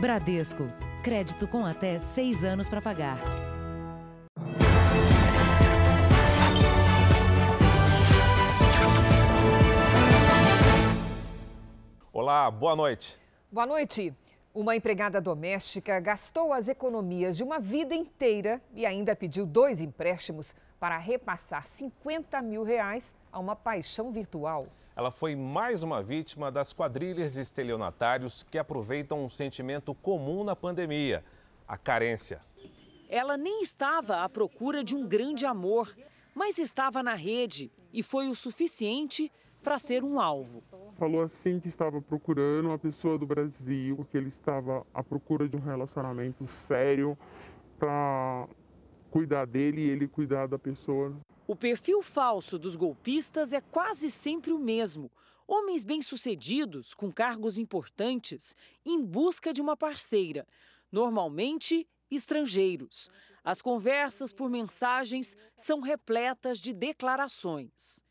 Bradesco. Crédito com até seis anos para pagar. Olá, boa noite. Boa noite. Uma empregada doméstica gastou as economias de uma vida inteira e ainda pediu dois empréstimos para repassar 50 mil reais a uma paixão virtual. Ela foi mais uma vítima das quadrilhas de estelionatários que aproveitam um sentimento comum na pandemia: a carência. Ela nem estava à procura de um grande amor, mas estava na rede e foi o suficiente para ser um alvo. Falou assim que estava procurando uma pessoa do Brasil, que ele estava à procura de um relacionamento sério para cuidar dele e ele cuidar da pessoa. O perfil falso dos golpistas é quase sempre o mesmo. Homens bem-sucedidos, com cargos importantes, em busca de uma parceira, normalmente estrangeiros. As conversas por mensagens são repletas de declarações.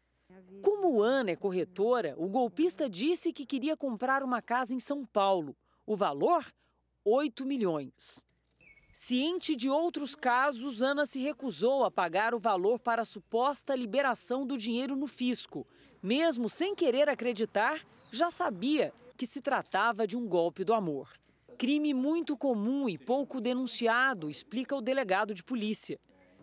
Como Ana é corretora, o golpista disse que queria comprar uma casa em São Paulo. O valor? 8 milhões. Ciente de outros casos, Ana se recusou a pagar o valor para a suposta liberação do dinheiro no fisco. Mesmo sem querer acreditar, já sabia que se tratava de um golpe do amor. Crime muito comum e pouco denunciado, explica o delegado de polícia.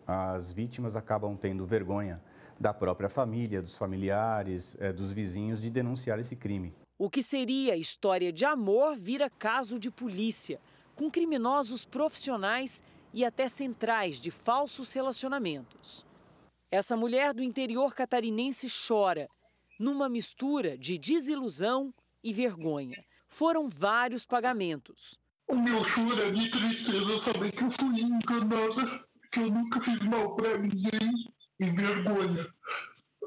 As vítimas acabam tendo vergonha da própria família, dos familiares, eh, dos vizinhos de denunciar esse crime. O que seria história de amor vira caso de polícia com criminosos profissionais e até centrais de falsos relacionamentos. Essa mulher do interior catarinense chora, numa mistura de desilusão e vergonha. Foram vários pagamentos. O meu choro é de tristeza saber que eu fui enganada, que eu nunca fiz mal para ninguém e vergonha.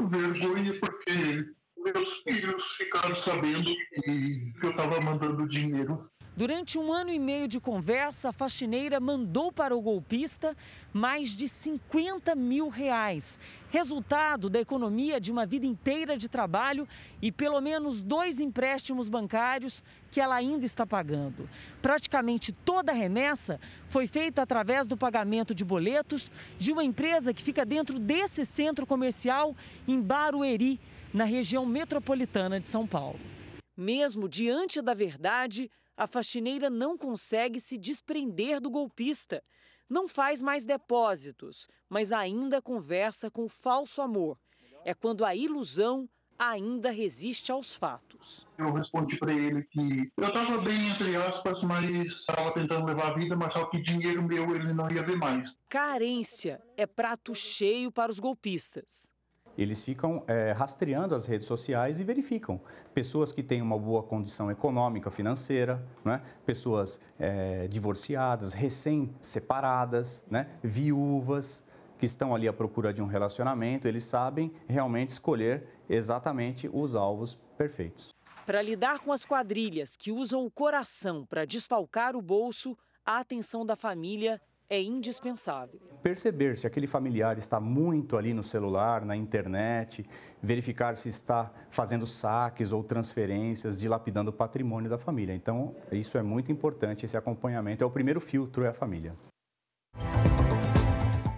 Vergonha porque meus filhos ficaram sabendo que eu estava mandando dinheiro Durante um ano e meio de conversa, a faxineira mandou para o golpista mais de 50 mil reais. Resultado da economia de uma vida inteira de trabalho e pelo menos dois empréstimos bancários que ela ainda está pagando. Praticamente toda a remessa foi feita através do pagamento de boletos de uma empresa que fica dentro desse centro comercial em Barueri, na região metropolitana de São Paulo. Mesmo diante da verdade, a faxineira não consegue se desprender do golpista. Não faz mais depósitos, mas ainda conversa com o falso amor. É quando a ilusão ainda resiste aos fatos. Eu respondi para ele que eu estava bem, entre aspas, mas estava tentando levar a vida, mas só que dinheiro meu ele não ia ver mais. Carência é prato cheio para os golpistas eles ficam é, rastreando as redes sociais e verificam pessoas que têm uma boa condição econômica, financeira, né? pessoas é, divorciadas, recém-separadas, né? viúvas, que estão ali à procura de um relacionamento, eles sabem realmente escolher exatamente os alvos perfeitos. Para lidar com as quadrilhas que usam o coração para desfalcar o bolso, a atenção da família é indispensável. Perceber se aquele familiar está muito ali no celular, na internet, verificar se está fazendo saques ou transferências, dilapidando o patrimônio da família. Então, isso é muito importante, esse acompanhamento. É o primeiro filtro, é a família.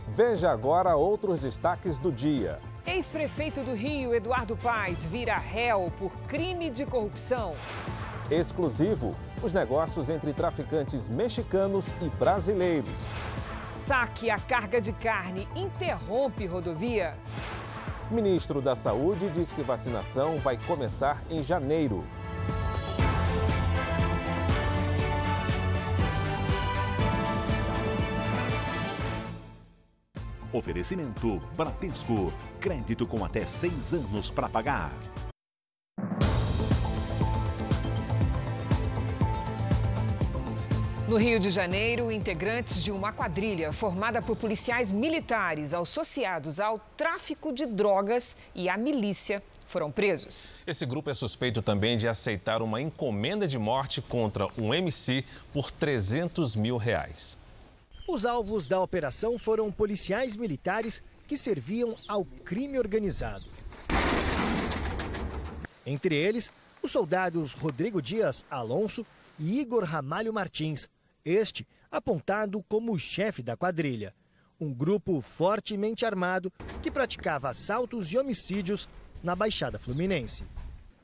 Veja agora outros destaques do dia. Ex-prefeito do Rio, Eduardo Paes, vira réu por crime de corrupção. Exclusivo: os negócios entre traficantes mexicanos e brasileiros. Saque a carga de carne interrompe rodovia. Ministro da Saúde diz que vacinação vai começar em janeiro. Oferecimento Bradesco. Crédito com até seis anos para pagar. No Rio de Janeiro, integrantes de uma quadrilha formada por policiais militares associados ao tráfico de drogas e à milícia foram presos. Esse grupo é suspeito também de aceitar uma encomenda de morte contra um MC por 300 mil reais. Os alvos da operação foram policiais militares que serviam ao crime organizado. Entre eles, os soldados Rodrigo Dias Alonso e Igor Ramalho Martins, este apontado como o chefe da quadrilha. Um grupo fortemente armado que praticava assaltos e homicídios na Baixada Fluminense.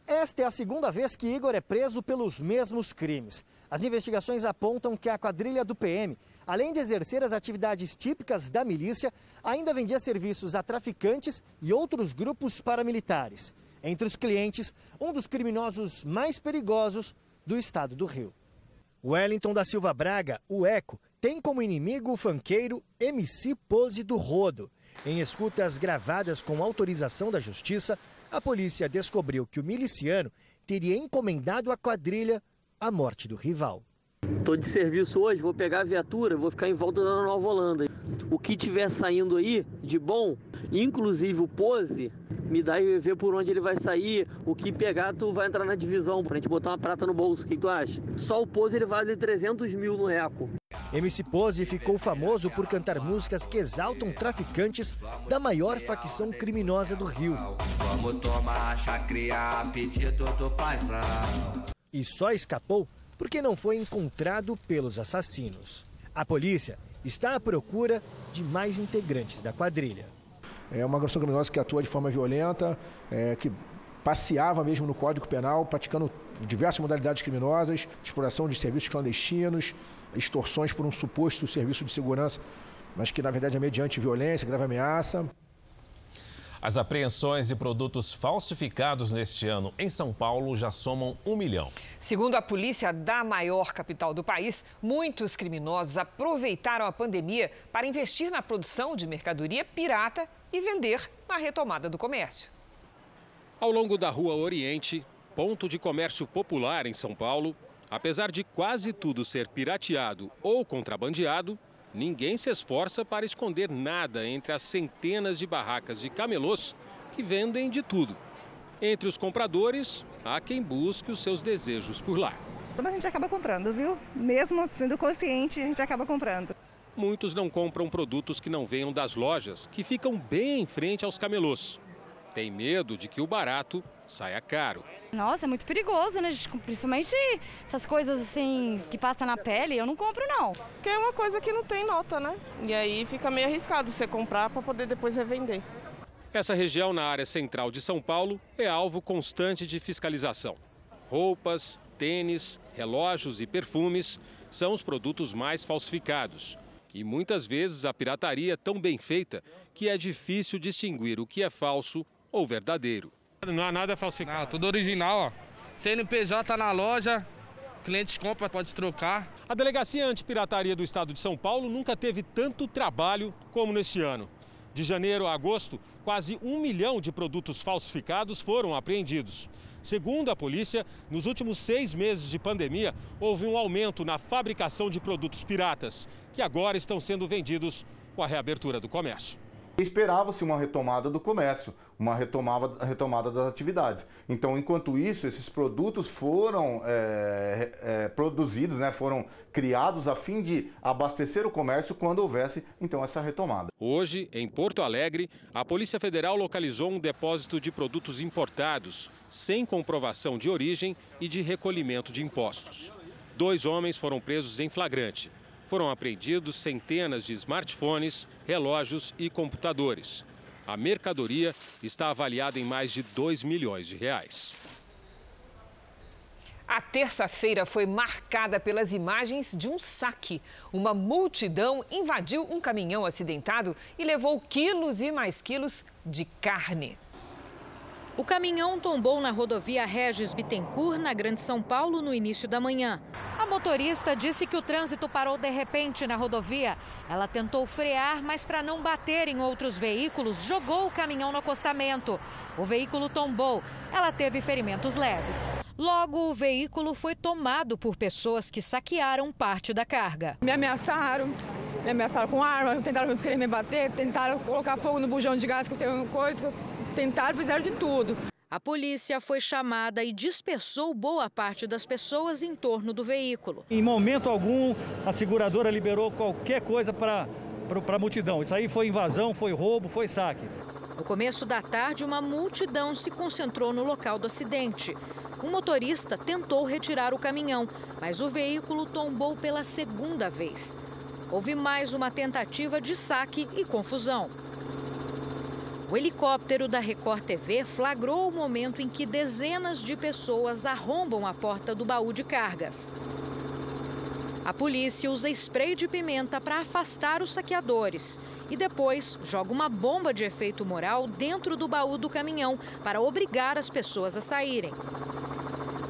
Esta é a segunda vez que Igor é preso pelos mesmos crimes. As investigações apontam que a quadrilha do PM, além de exercer as atividades típicas da milícia, ainda vendia serviços a traficantes e outros grupos paramilitares. Entre os clientes, um dos criminosos mais perigosos do estado do Rio. Wellington da Silva Braga, o Eco, tem como inimigo o fanqueiro MC Pose do Rodo. Em escutas gravadas com autorização da justiça, a polícia descobriu que o miliciano teria encomendado à quadrilha a morte do rival. Estou de serviço hoje, vou pegar a viatura, vou ficar em volta da Nova Holanda. O que tiver saindo aí de bom, inclusive o pose, me dá e ver por onde ele vai sair. O que pegar, tu vai entrar na divisão pra gente botar uma prata no bolso. O que tu acha? Só o pose ele vale 300 mil no eco. MC Pose ficou famoso por cantar músicas que exaltam traficantes da maior facção criminosa do Rio. Vamos tomar chacria, apetito do paisão. E só escapou porque não foi encontrado pelos assassinos. A polícia está à procura de mais integrantes da quadrilha. É uma agressão criminosa que atua de forma violenta, é, que passeava mesmo no Código Penal, praticando diversas modalidades criminosas, exploração de serviços clandestinos, extorsões por um suposto serviço de segurança, mas que na verdade é mediante violência, grave ameaça. As apreensões de produtos falsificados neste ano em São Paulo já somam um milhão. Segundo a polícia da maior capital do país, muitos criminosos aproveitaram a pandemia para investir na produção de mercadoria pirata e vender na retomada do comércio. Ao longo da Rua Oriente, ponto de comércio popular em São Paulo, apesar de quase tudo ser pirateado ou contrabandeado, ninguém se esforça para esconder nada entre as centenas de barracas de camelôs que vendem de tudo. Entre os compradores, há quem busque os seus desejos por lá. A gente acaba comprando, viu? Mesmo sendo consciente, a gente acaba comprando. Muitos não compram produtos que não venham das lojas, que ficam bem em frente aos camelôs. Tem medo de que o barato saia caro. Nossa, é muito perigoso, né? Principalmente essas coisas assim que passam na pele, eu não compro não. Porque é uma coisa que não tem nota, né? E aí fica meio arriscado você comprar para poder depois revender. Essa região na área central de São Paulo é alvo constante de fiscalização. Roupas, tênis, relógios e perfumes são os produtos mais falsificados. E muitas vezes a pirataria é tão bem feita que é difícil distinguir o que é falso ou verdadeiro. Não há nada falsificado, não, tudo original, ó. CNPJ na loja, cliente compra, pode trocar. A Delegacia Antipirataria do Estado de São Paulo nunca teve tanto trabalho como neste ano. De janeiro a agosto, quase um milhão de produtos falsificados foram apreendidos. Segundo a polícia, nos últimos seis meses de pandemia, houve um aumento na fabricação de produtos piratas, que agora estão sendo vendidos com a reabertura do comércio. Esperava-se uma retomada do comércio, uma retomada, retomada das atividades. Então, enquanto isso, esses produtos foram é, é, produzidos, né, foram criados a fim de abastecer o comércio quando houvesse, então, essa retomada. Hoje, em Porto Alegre, a Polícia Federal localizou um depósito de produtos importados, sem comprovação de origem e de recolhimento de impostos. Dois homens foram presos em flagrante foram apreendidos centenas de smartphones, relógios e computadores. A mercadoria está avaliada em mais de 2 milhões de reais. A terça-feira foi marcada pelas imagens de um saque. Uma multidão invadiu um caminhão acidentado e levou quilos e mais quilos de carne. O caminhão tombou na rodovia Regis Bittencourt, na Grande São Paulo, no início da manhã. A motorista disse que o trânsito parou de repente na rodovia. Ela tentou frear, mas para não bater em outros veículos, jogou o caminhão no acostamento. O veículo tombou. Ela teve ferimentos leves. Logo, o veículo foi tomado por pessoas que saquearam parte da carga. Me ameaçaram, me ameaçaram com arma, tentaram querer me bater, tentaram colocar fogo no bujão de gás que eu tenho coisa tentaram, fizeram de tudo. A polícia foi chamada e dispersou boa parte das pessoas em torno do veículo. Em momento algum, a seguradora liberou qualquer coisa para a multidão. Isso aí foi invasão, foi roubo, foi saque. No começo da tarde, uma multidão se concentrou no local do acidente. Um motorista tentou retirar o caminhão, mas o veículo tombou pela segunda vez. Houve mais uma tentativa de saque e confusão. O helicóptero da Record TV flagrou o momento em que dezenas de pessoas arrombam a porta do baú de cargas. A polícia usa spray de pimenta para afastar os saqueadores e depois joga uma bomba de efeito moral dentro do baú do caminhão para obrigar as pessoas a saírem.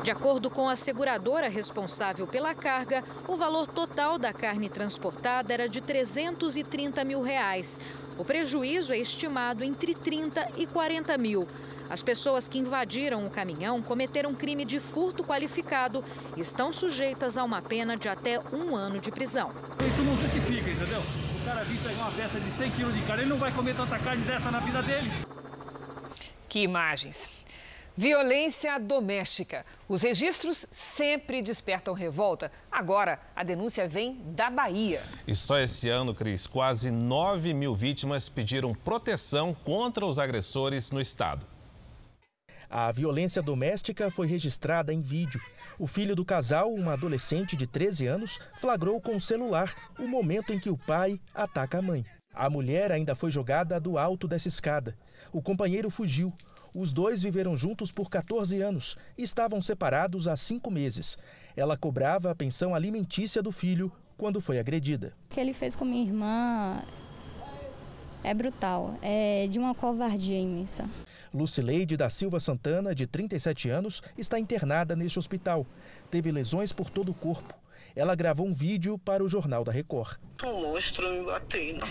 De acordo com a seguradora responsável pela carga, o valor total da carne transportada era de 330 mil reais. O prejuízo é estimado entre 30 e 40 mil. As pessoas que invadiram o caminhão cometeram crime de furto qualificado e estão sujeitas a uma pena de até um ano de prisão. Isso não justifica, entendeu? O cara vir pegar uma peça de 100 quilos de carne, ele não vai comer tanta carne dessa na vida dele. Que imagens. Violência doméstica. Os registros sempre despertam revolta. Agora, a denúncia vem da Bahia. E só esse ano, Cris, quase 9 mil vítimas pediram proteção contra os agressores no estado. A violência doméstica foi registrada em vídeo. O filho do casal, uma adolescente de 13 anos, flagrou com o celular o momento em que o pai ataca a mãe. A mulher ainda foi jogada do alto dessa escada. O companheiro fugiu. Os dois viveram juntos por 14 anos e estavam separados há cinco meses. Ela cobrava a pensão alimentícia do filho quando foi agredida. O que ele fez com minha irmã é brutal, é de uma covardia imensa. Lucileide da Silva Santana, de 37 anos, está internada neste hospital. Teve lesões por todo o corpo. Ela gravou um vídeo para o Jornal da Record. Um monstro me batendo.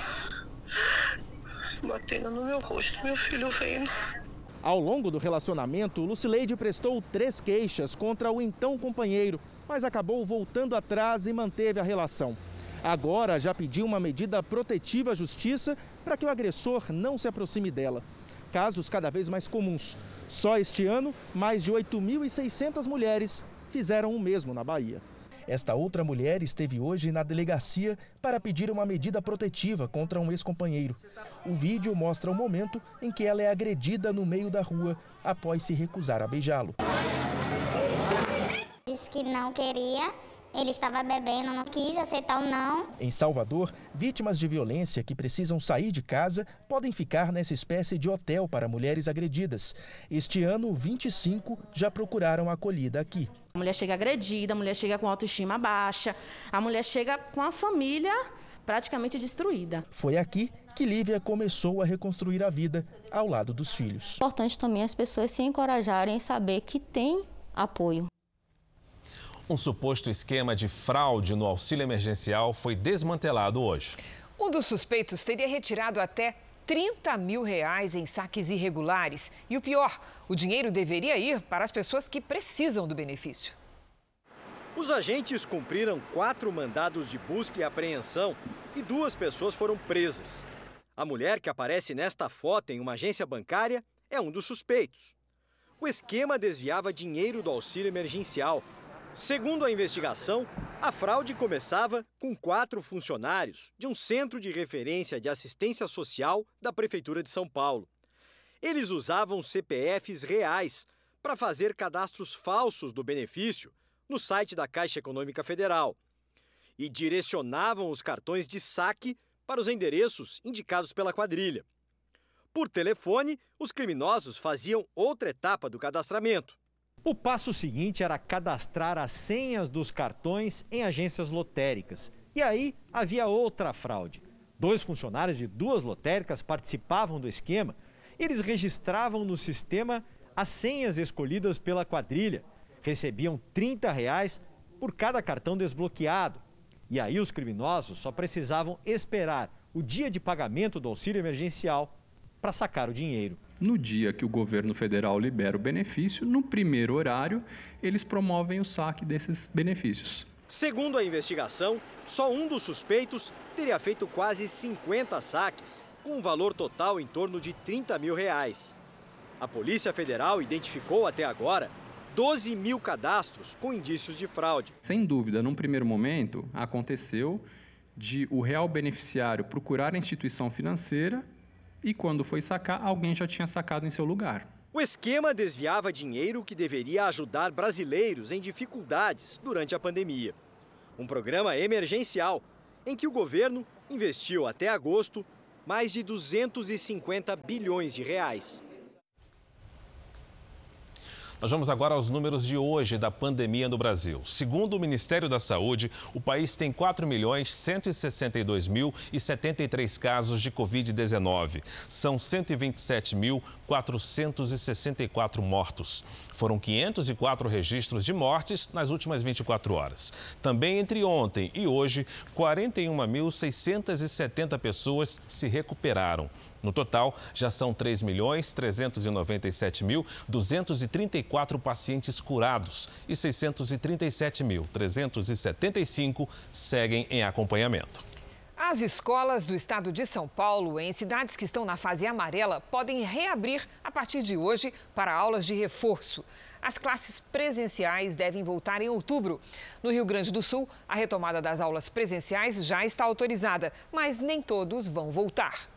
Batendo no meu rosto, meu filho vendo. Ao longo do relacionamento, Lucileide prestou três queixas contra o então companheiro, mas acabou voltando atrás e manteve a relação. Agora já pediu uma medida protetiva à justiça para que o agressor não se aproxime dela. Casos cada vez mais comuns. Só este ano, mais de 8.600 mulheres fizeram o mesmo na Bahia. Esta outra mulher esteve hoje na delegacia para pedir uma medida protetiva contra um ex-companheiro. O vídeo mostra o momento em que ela é agredida no meio da rua após se recusar a beijá-lo. Disse que não queria, ele estava bebendo, não quis aceitar o não. Em Salvador, vítimas de violência que precisam sair de casa podem ficar nessa espécie de hotel para mulheres agredidas. Este ano, 25 já procuraram acolhida aqui. A mulher chega agredida, a mulher chega com autoestima baixa, a mulher chega com a família praticamente destruída. Foi aqui que Lívia começou a reconstruir a vida ao lado dos filhos. Importante também as pessoas se encorajarem e saber que tem apoio. Um suposto esquema de fraude no auxílio emergencial foi desmantelado hoje. Um dos suspeitos teria retirado até 30 mil reais em saques irregulares. E o pior, o dinheiro deveria ir para as pessoas que precisam do benefício. Os agentes cumpriram quatro mandados de busca e apreensão e duas pessoas foram presas. A mulher que aparece nesta foto em uma agência bancária é um dos suspeitos. O esquema desviava dinheiro do auxílio emergencial Segundo a investigação, a fraude começava com quatro funcionários de um centro de referência de assistência social da Prefeitura de São Paulo. Eles usavam CPFs reais para fazer cadastros falsos do benefício no site da Caixa Econômica Federal e direcionavam os cartões de saque para os endereços indicados pela quadrilha. Por telefone, os criminosos faziam outra etapa do cadastramento o passo seguinte era cadastrar as senhas dos cartões em agências lotéricas. E aí havia outra fraude. Dois funcionários de duas lotéricas participavam do esquema. Eles registravam no sistema as senhas escolhidas pela quadrilha. Recebiam 30 reais por cada cartão desbloqueado. E aí os criminosos só precisavam esperar o dia de pagamento do auxílio emergencial para sacar o dinheiro. No dia que o governo federal libera o benefício, no primeiro horário, eles promovem o saque desses benefícios. Segundo a investigação, só um dos suspeitos teria feito quase 50 saques, com um valor total em torno de 30 mil reais. A Polícia Federal identificou até agora 12 mil cadastros com indícios de fraude. Sem dúvida, num primeiro momento, aconteceu de o real beneficiário procurar a instituição financeira e quando foi sacar, alguém já tinha sacado em seu lugar. O esquema desviava dinheiro que deveria ajudar brasileiros em dificuldades durante a pandemia. Um programa emergencial em que o governo investiu até agosto mais de 250 bilhões de reais. Nós vamos agora aos números de hoje da pandemia no Brasil. Segundo o Ministério da Saúde, o país tem 4 milhões 162 mil e 73 casos de Covid-19. São 127.464 mortos. Foram 504 registros de mortes nas últimas 24 horas. Também entre ontem e hoje, 41.670 pessoas se recuperaram. No total, já são 3 milhões 397 mil 234 pacientes curados e 637 mil 375 seguem em acompanhamento. As escolas do estado de São Paulo, em cidades que estão na fase amarela, podem reabrir a partir de hoje para aulas de reforço. As classes presenciais devem voltar em outubro. No Rio Grande do Sul, a retomada das aulas presenciais já está autorizada, mas nem todos vão voltar.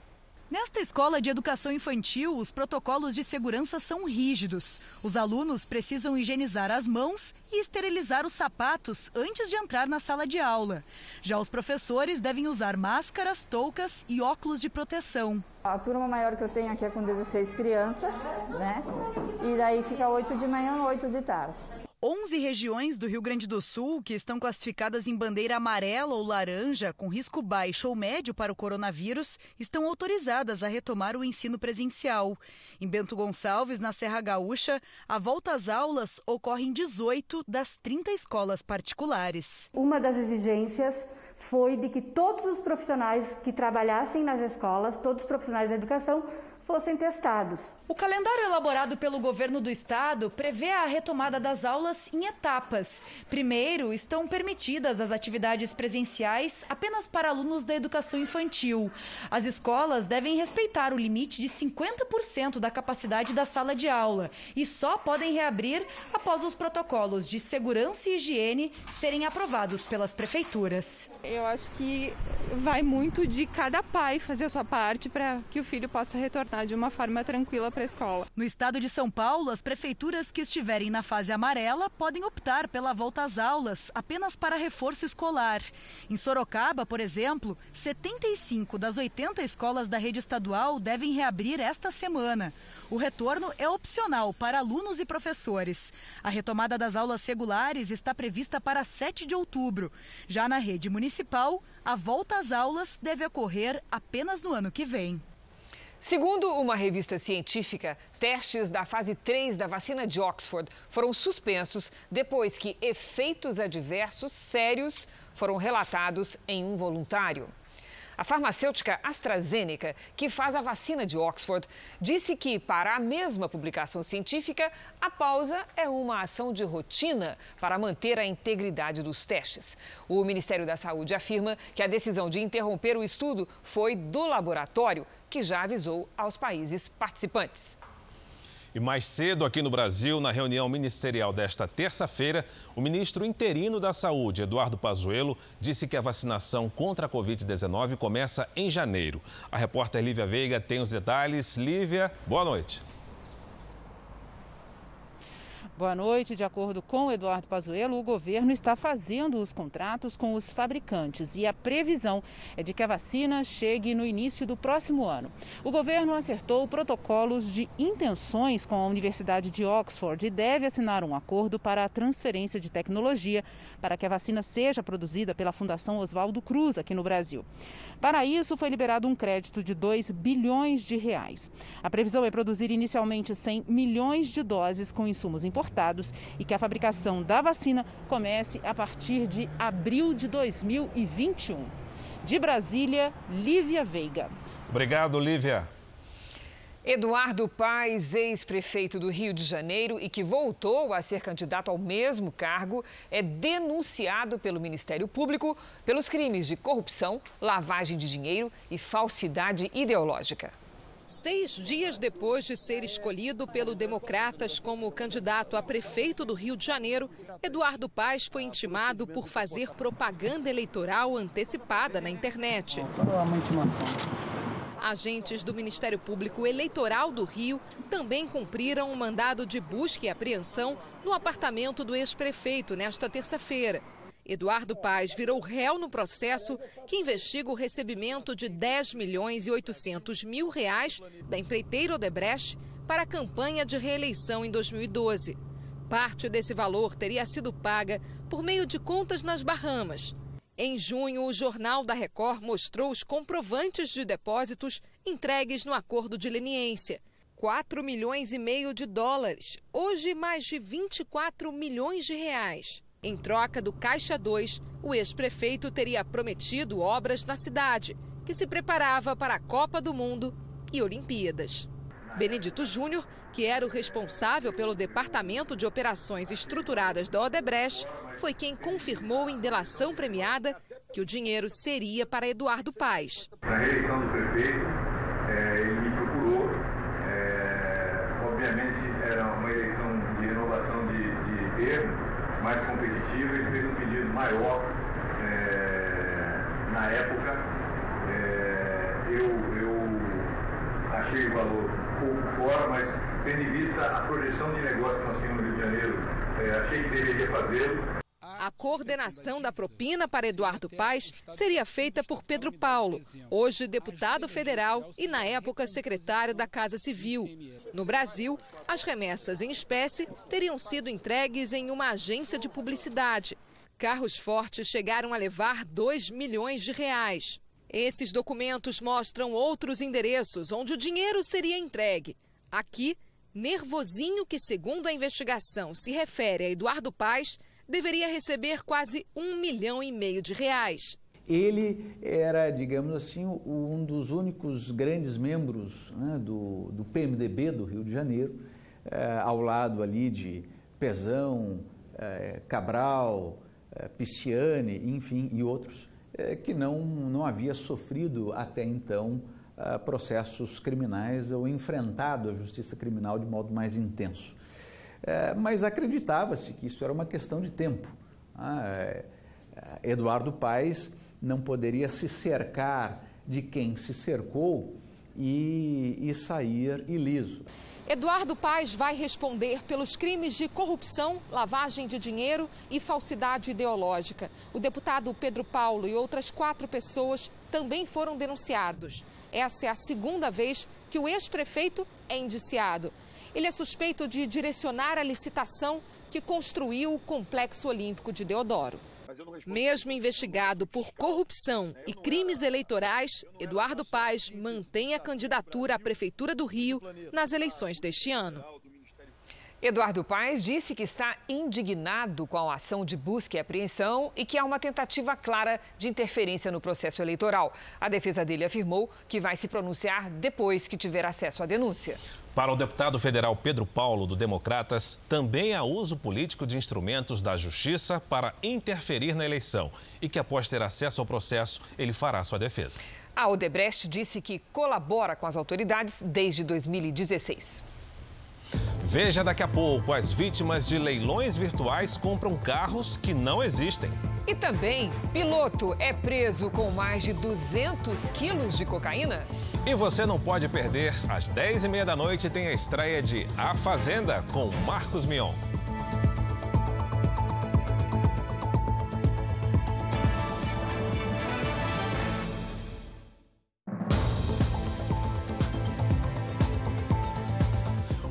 Nesta escola de educação infantil, os protocolos de segurança são rígidos. Os alunos precisam higienizar as mãos e esterilizar os sapatos antes de entrar na sala de aula. Já os professores devem usar máscaras, toucas e óculos de proteção. A turma maior que eu tenho aqui é com 16 crianças, né? E daí fica 8 de manhã, 8 de tarde. 11 regiões do Rio Grande do Sul que estão classificadas em bandeira amarela ou laranja, com risco baixo ou médio para o coronavírus, estão autorizadas a retomar o ensino presencial. Em Bento Gonçalves, na Serra Gaúcha, a volta às aulas ocorre em 18 das 30 escolas particulares. Uma das exigências foi de que todos os profissionais que trabalhassem nas escolas, todos os profissionais da educação, fossem testados. O calendário elaborado pelo governo do estado prevê a retomada das aulas em etapas. Primeiro, estão permitidas as atividades presenciais apenas para alunos da educação infantil. As escolas devem respeitar o limite de 50% da capacidade da sala de aula e só podem reabrir após os protocolos de segurança e higiene serem aprovados pelas prefeituras. Eu acho que vai muito de cada pai fazer a sua parte para que o filho possa retornar de uma forma tranquila para a escola. No estado de São Paulo, as prefeituras que estiverem na fase amarela podem optar pela volta às aulas apenas para reforço escolar. Em Sorocaba, por exemplo, 75 das 80 escolas da rede estadual devem reabrir esta semana. O retorno é opcional para alunos e professores. A retomada das aulas regulares está prevista para 7 de outubro. Já na rede municipal, a volta às aulas deve ocorrer apenas no ano que vem. Segundo uma revista científica, testes da fase 3 da vacina de Oxford foram suspensos depois que efeitos adversos sérios foram relatados em um voluntário. A farmacêutica AstraZeneca, que faz a vacina de Oxford, disse que, para a mesma publicação científica, a pausa é uma ação de rotina para manter a integridade dos testes. O Ministério da Saúde afirma que a decisão de interromper o estudo foi do laboratório, que já avisou aos países participantes. E mais cedo aqui no Brasil, na reunião ministerial desta terça-feira, o ministro interino da Saúde, Eduardo Pazuello, disse que a vacinação contra a Covid-19 começa em janeiro. A repórter Lívia Veiga tem os detalhes. Lívia, boa noite. Boa noite. De acordo com Eduardo Pazuello, o governo está fazendo os contratos com os fabricantes e a previsão é de que a vacina chegue no início do próximo ano. O governo acertou protocolos de intenções com a Universidade de Oxford e deve assinar um acordo para a transferência de tecnologia para que a vacina seja produzida pela Fundação Oswaldo Cruz aqui no Brasil. Para isso, foi liberado um crédito de 2 bilhões de reais. A previsão é produzir inicialmente 100 milhões de doses com insumos importados importados e que a fabricação da vacina comece a partir de abril de 2021. De Brasília, Lívia Veiga. Obrigado, Lívia. Eduardo Paes, ex-prefeito do Rio de Janeiro e que voltou a ser candidato ao mesmo cargo, é denunciado pelo Ministério Público pelos crimes de corrupção, lavagem de dinheiro e falsidade ideológica. Seis dias depois de ser escolhido pelo Democratas como candidato a prefeito do Rio de Janeiro, Eduardo Paz foi intimado por fazer propaganda eleitoral antecipada na internet. Agentes do Ministério Público Eleitoral do Rio também cumpriram um mandado de busca e apreensão no apartamento do ex-prefeito nesta terça-feira. Eduardo Paz virou réu no processo que investiga o recebimento de 10 milhões e 800 mil reais da empreiteira Odebrecht para a campanha de reeleição em 2012. Parte desse valor teria sido paga por meio de contas nas Bahamas. Em junho, o Jornal da Record mostrou os comprovantes de depósitos entregues no acordo de leniência. 4 milhões e meio de dólares, hoje mais de 24 milhões de reais. Em troca do Caixa 2, o ex-prefeito teria prometido obras na cidade, que se preparava para a Copa do Mundo e Olimpíadas. Benedito Júnior, que era o responsável pelo Departamento de Operações Estruturadas da Odebrecht, foi quem confirmou em delação premiada que o dinheiro seria para Eduardo Paes. Na reeleição do prefeito, é, ele me procurou. É, obviamente, era uma eleição de renovação de, de termo mais competitiva, ele fez um pedido maior é, na época. É, eu, eu achei o valor pouco fora, mas tendo em vista a projeção de negócio que nós tínhamos no Rio de Janeiro, é, achei que deveria fazê-lo. A coordenação da propina para Eduardo Paes seria feita por Pedro Paulo, hoje deputado federal e, na época, secretário da Casa Civil. No Brasil, as remessas em espécie teriam sido entregues em uma agência de publicidade. Carros fortes chegaram a levar 2 milhões de reais. Esses documentos mostram outros endereços onde o dinheiro seria entregue. Aqui, nervosinho que, segundo a investigação, se refere a Eduardo Paes, deveria receber quase um milhão e meio de reais. Ele era, digamos assim, um dos únicos grandes membros né, do, do, PMDB do Rio de Janeiro, eh, ao lado ali de Pezão, eh, Cabral, eh, Pisciani, enfim, e outros, que não, não havia sofrido até então processos criminais ou enfrentado a justiça criminal de modo mais intenso. É, mas acreditava-se que isso era uma questão de tempo. Ah, é, Eduardo Paes não poderia se cercar de quem se cercou e, e sair ileso. Eduardo Paes vai responder pelos crimes de corrupção, lavagem de dinheiro e falsidade ideológica. O deputado Pedro Paulo e outras quatro pessoas também foram denunciados. Essa é a segunda vez que o ex-prefeito é indiciado. Ele é suspeito de direcionar a licitação que construiu o Complexo Olímpico de Deodoro. Mesmo investigado por corrupção e crimes eleitorais, Eduardo Paes mantém a candidatura à Prefeitura do Rio nas eleições deste ano. Eduardo Paes disse que está indignado com a ação de busca e apreensão e que há uma tentativa clara de interferência no processo eleitoral. A defesa dele afirmou que vai se pronunciar depois que tiver acesso à denúncia. Para o deputado federal Pedro Paulo, do Democratas, também há uso político de instrumentos da Justiça para interferir na eleição e que, após ter acesso ao processo, ele fará sua defesa. A Odebrecht disse que colabora com as autoridades desde 2016. Veja daqui a pouco: as vítimas de leilões virtuais compram carros que não existem. E também, piloto é preso com mais de 200 quilos de cocaína. E você não pode perder, às 10h30 da noite tem a estreia de A Fazenda com Marcos Mion.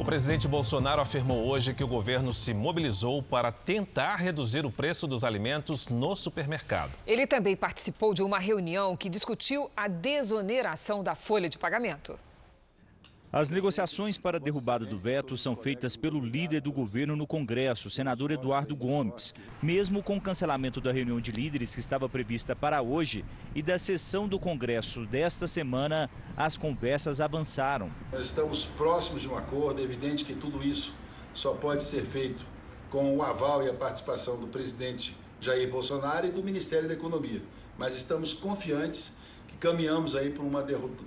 Presidente Bolsonaro afirmou hoje que o governo se mobilizou para tentar reduzir o preço dos alimentos no supermercado. Ele também participou de uma reunião que discutiu a desoneração da folha de pagamento. As negociações para a derrubada do veto são feitas pelo líder do governo no Congresso, senador Eduardo Gomes. Mesmo com o cancelamento da reunião de líderes que estava prevista para hoje e da sessão do Congresso desta semana, as conversas avançaram. Nós estamos próximos de um acordo, é evidente que tudo isso só pode ser feito com o aval e a participação do presidente Jair Bolsonaro e do Ministério da Economia. Mas estamos confiantes caminhamos aí para uma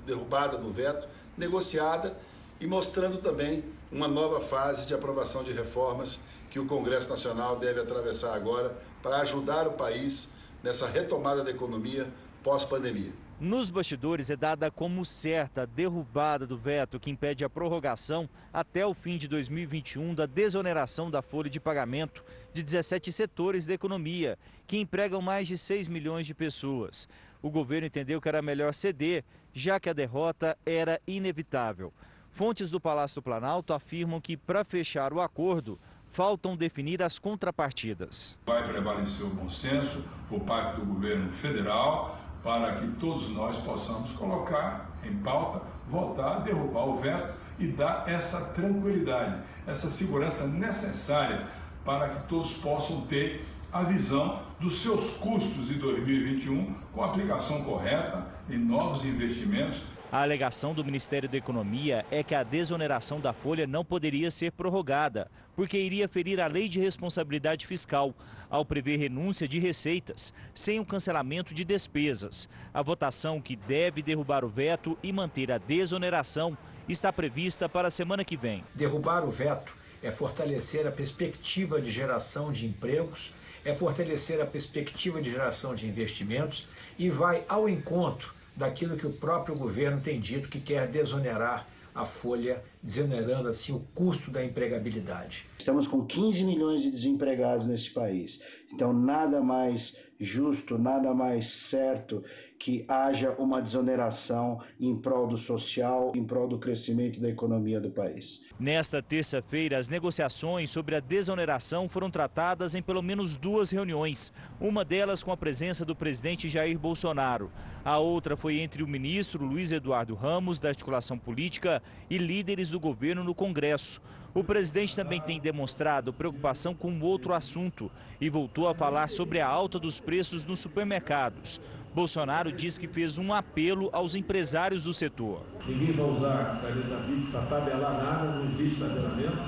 derrubada do veto negociada e mostrando também uma nova fase de aprovação de reformas que o Congresso Nacional deve atravessar agora para ajudar o país nessa retomada da economia pós-pandemia. Nos bastidores é dada como certa a derrubada do veto que impede a prorrogação até o fim de 2021 da desoneração da folha de pagamento de 17 setores da economia, que empregam mais de 6 milhões de pessoas. O governo entendeu que era melhor ceder, já que a derrota era inevitável. Fontes do Palácio do Planalto afirmam que, para fechar o acordo, faltam definir as contrapartidas. Vai prevalecer o bom senso por parte do governo federal para que todos nós possamos colocar em pauta, votar, derrubar o veto e dar essa tranquilidade, essa segurança necessária para que todos possam ter a visão dos seus custos em 2021 com a aplicação correta em novos investimentos a alegação do Ministério da Economia é que a desoneração da folha não poderia ser prorrogada, porque iria ferir a lei de responsabilidade fiscal, ao prever renúncia de receitas, sem o cancelamento de despesas. A votação que deve derrubar o veto e manter a desoneração está prevista para a semana que vem. Derrubar o veto é fortalecer a perspectiva de geração de empregos, é fortalecer a perspectiva de geração de investimentos e vai ao encontro daquilo que o próprio governo tem dito que quer desonerar a folha, desonerando assim o custo da empregabilidade. Estamos com 15 milhões de desempregados nesse país. Então, nada mais justo, nada mais certo que haja uma desoneração em prol do social, em prol do crescimento da economia do país. Nesta terça-feira, as negociações sobre a desoneração foram tratadas em pelo menos duas reuniões. Uma delas com a presença do presidente Jair Bolsonaro. A outra foi entre o ministro Luiz Eduardo Ramos, da articulação política, e líderes do governo no Congresso. O presidente também tem demonstrado preocupação com outro assunto e voltou a falar sobre a alta dos preços nos supermercados. Bolsonaro diz que fez um apelo aos empresários do setor. Ninguém vai usar caneta BIC para tabelar nada, não existe tabelamento,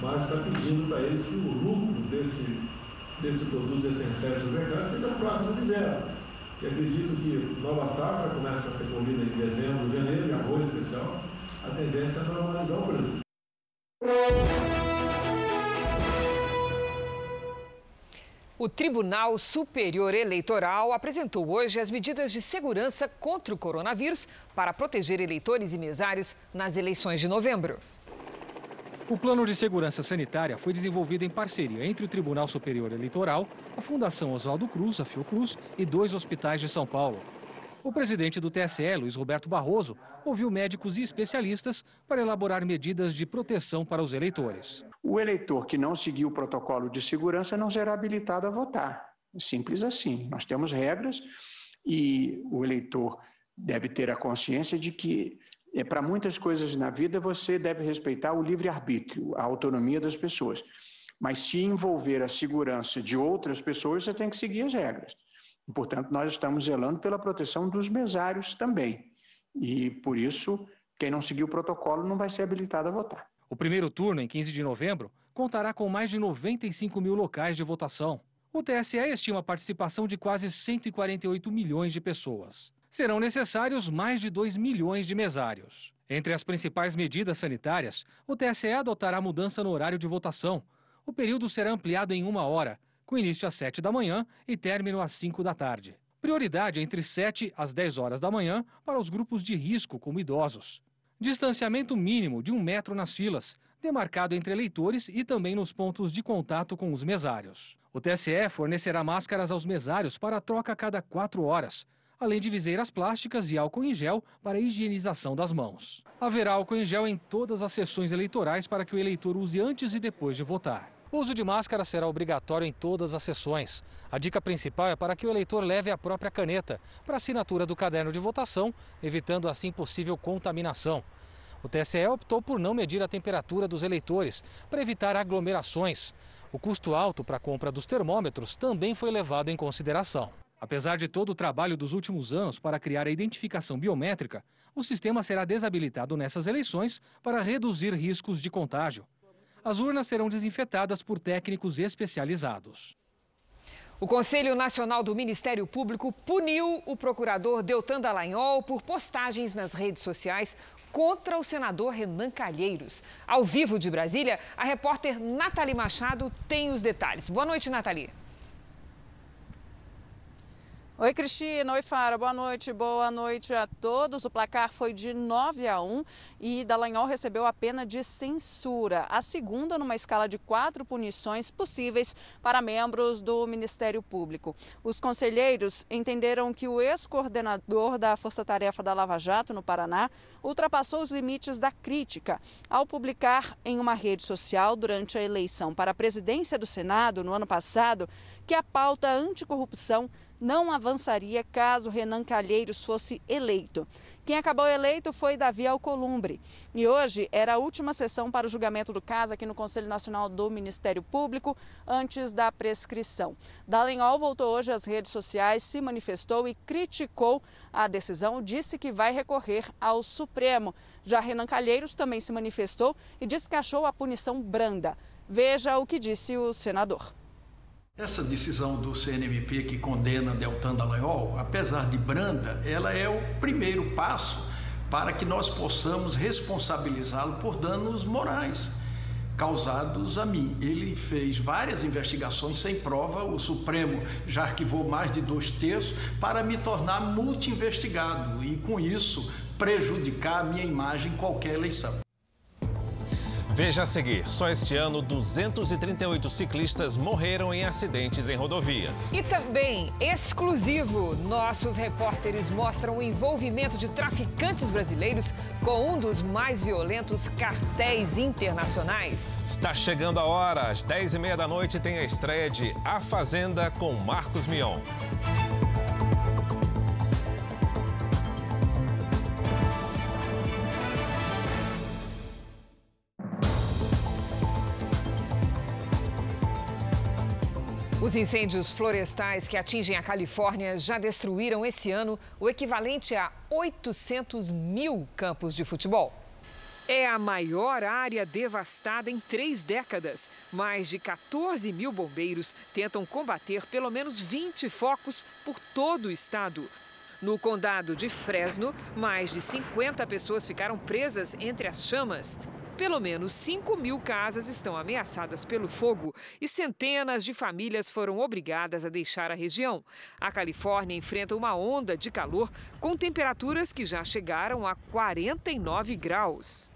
mas está pedindo para eles que o lucro desse, desse produtos essenciais do mercado seja próximo de zero. E acredito que nova safra começa a ser colhida em dezembro, janeiro, e arroz especial, a tendência é normalizar o preço. O Tribunal Superior Eleitoral apresentou hoje as medidas de segurança contra o coronavírus para proteger eleitores e mesários nas eleições de novembro. O plano de segurança sanitária foi desenvolvido em parceria entre o Tribunal Superior Eleitoral, a Fundação Oswaldo Cruz, a Fiocruz, e dois hospitais de São Paulo. O presidente do TSE, Luiz Roberto Barroso, ouviu médicos e especialistas para elaborar medidas de proteção para os eleitores. O eleitor que não seguiu o protocolo de segurança não será habilitado a votar. Simples assim. Nós temos regras e o eleitor deve ter a consciência de que é, para muitas coisas na vida você deve respeitar o livre-arbítrio, a autonomia das pessoas. Mas se envolver a segurança de outras pessoas, você tem que seguir as regras. Portanto, nós estamos zelando pela proteção dos mesários também. E, por isso, quem não seguir o protocolo não vai ser habilitado a votar. O primeiro turno, em 15 de novembro, contará com mais de 95 mil locais de votação. O TSE estima a participação de quase 148 milhões de pessoas. Serão necessários mais de 2 milhões de mesários. Entre as principais medidas sanitárias, o TSE adotará mudança no horário de votação. O período será ampliado em uma hora com início às 7 da manhã e término às 5 da tarde. Prioridade entre 7 às 10 horas da manhã para os grupos de risco, como idosos. Distanciamento mínimo de um metro nas filas, demarcado entre eleitores e também nos pontos de contato com os mesários. O TSE fornecerá máscaras aos mesários para troca a cada quatro horas, além de viseiras plásticas e álcool em gel para higienização das mãos. Haverá álcool em gel em todas as sessões eleitorais para que o eleitor use antes e depois de votar. O uso de máscara será obrigatório em todas as sessões. A dica principal é para que o eleitor leve a própria caneta para assinatura do caderno de votação, evitando assim possível contaminação. O TSE optou por não medir a temperatura dos eleitores para evitar aglomerações. O custo alto para a compra dos termômetros também foi levado em consideração. Apesar de todo o trabalho dos últimos anos para criar a identificação biométrica, o sistema será desabilitado nessas eleições para reduzir riscos de contágio. As urnas serão desinfetadas por técnicos especializados. O Conselho Nacional do Ministério Público puniu o procurador Deltan Dallagnol por postagens nas redes sociais contra o senador Renan Calheiros. Ao vivo de Brasília, a repórter Nathalie Machado tem os detalhes. Boa noite, Nathalie. Oi, Cristina. Oi, Fara. Boa noite. Boa noite a todos. O placar foi de 9 a 1 e Dallagnol recebeu a pena de censura, a segunda numa escala de quatro punições possíveis para membros do Ministério Público. Os conselheiros entenderam que o ex-coordenador da Força Tarefa da Lava Jato no Paraná ultrapassou os limites da crítica ao publicar em uma rede social durante a eleição para a presidência do Senado no ano passado que a pauta anticorrupção não avançaria caso Renan Calheiros fosse eleito. Quem acabou eleito foi Davi Alcolumbre. E hoje era a última sessão para o julgamento do caso aqui no Conselho Nacional do Ministério Público, antes da prescrição. Dallagnol voltou hoje às redes sociais, se manifestou e criticou a decisão, disse que vai recorrer ao Supremo. Já Renan Calheiros também se manifestou e disse que achou a punição branda. Veja o que disse o senador. Essa decisão do CNMP que condena Deltan Dallagnol, apesar de branda, ela é o primeiro passo para que nós possamos responsabilizá-lo por danos morais causados a mim. Ele fez várias investigações sem prova, o Supremo já arquivou mais de dois terços para me tornar multi-investigado e, com isso, prejudicar a minha imagem em qualquer eleição. Veja a seguir: só este ano, 238 ciclistas morreram em acidentes em rodovias. E também, exclusivo, nossos repórteres mostram o envolvimento de traficantes brasileiros com um dos mais violentos cartéis internacionais. Está chegando a hora, às 10h30 da noite tem a estreia de A Fazenda com Marcos Mion. Os incêndios florestais que atingem a Califórnia já destruíram esse ano o equivalente a 800 mil campos de futebol. É a maior área devastada em três décadas. Mais de 14 mil bombeiros tentam combater pelo menos 20 focos por todo o estado. No condado de Fresno, mais de 50 pessoas ficaram presas entre as chamas. Pelo menos 5 mil casas estão ameaçadas pelo fogo e centenas de famílias foram obrigadas a deixar a região. A Califórnia enfrenta uma onda de calor com temperaturas que já chegaram a 49 graus.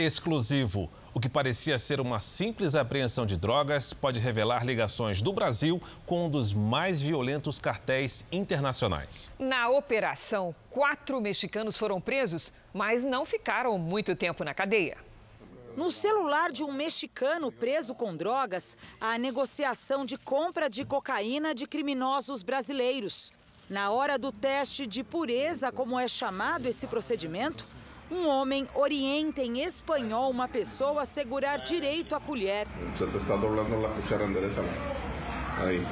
Exclusivo. O que parecia ser uma simples apreensão de drogas pode revelar ligações do Brasil com um dos mais violentos cartéis internacionais. Na operação, quatro mexicanos foram presos, mas não ficaram muito tempo na cadeia. No celular de um mexicano preso com drogas, a negociação de compra de cocaína de criminosos brasileiros. Na hora do teste de pureza, como é chamado esse procedimento, um homem orienta em espanhol uma pessoa a segurar direito a colher. Você está dobrando a cuchara endereça Aí.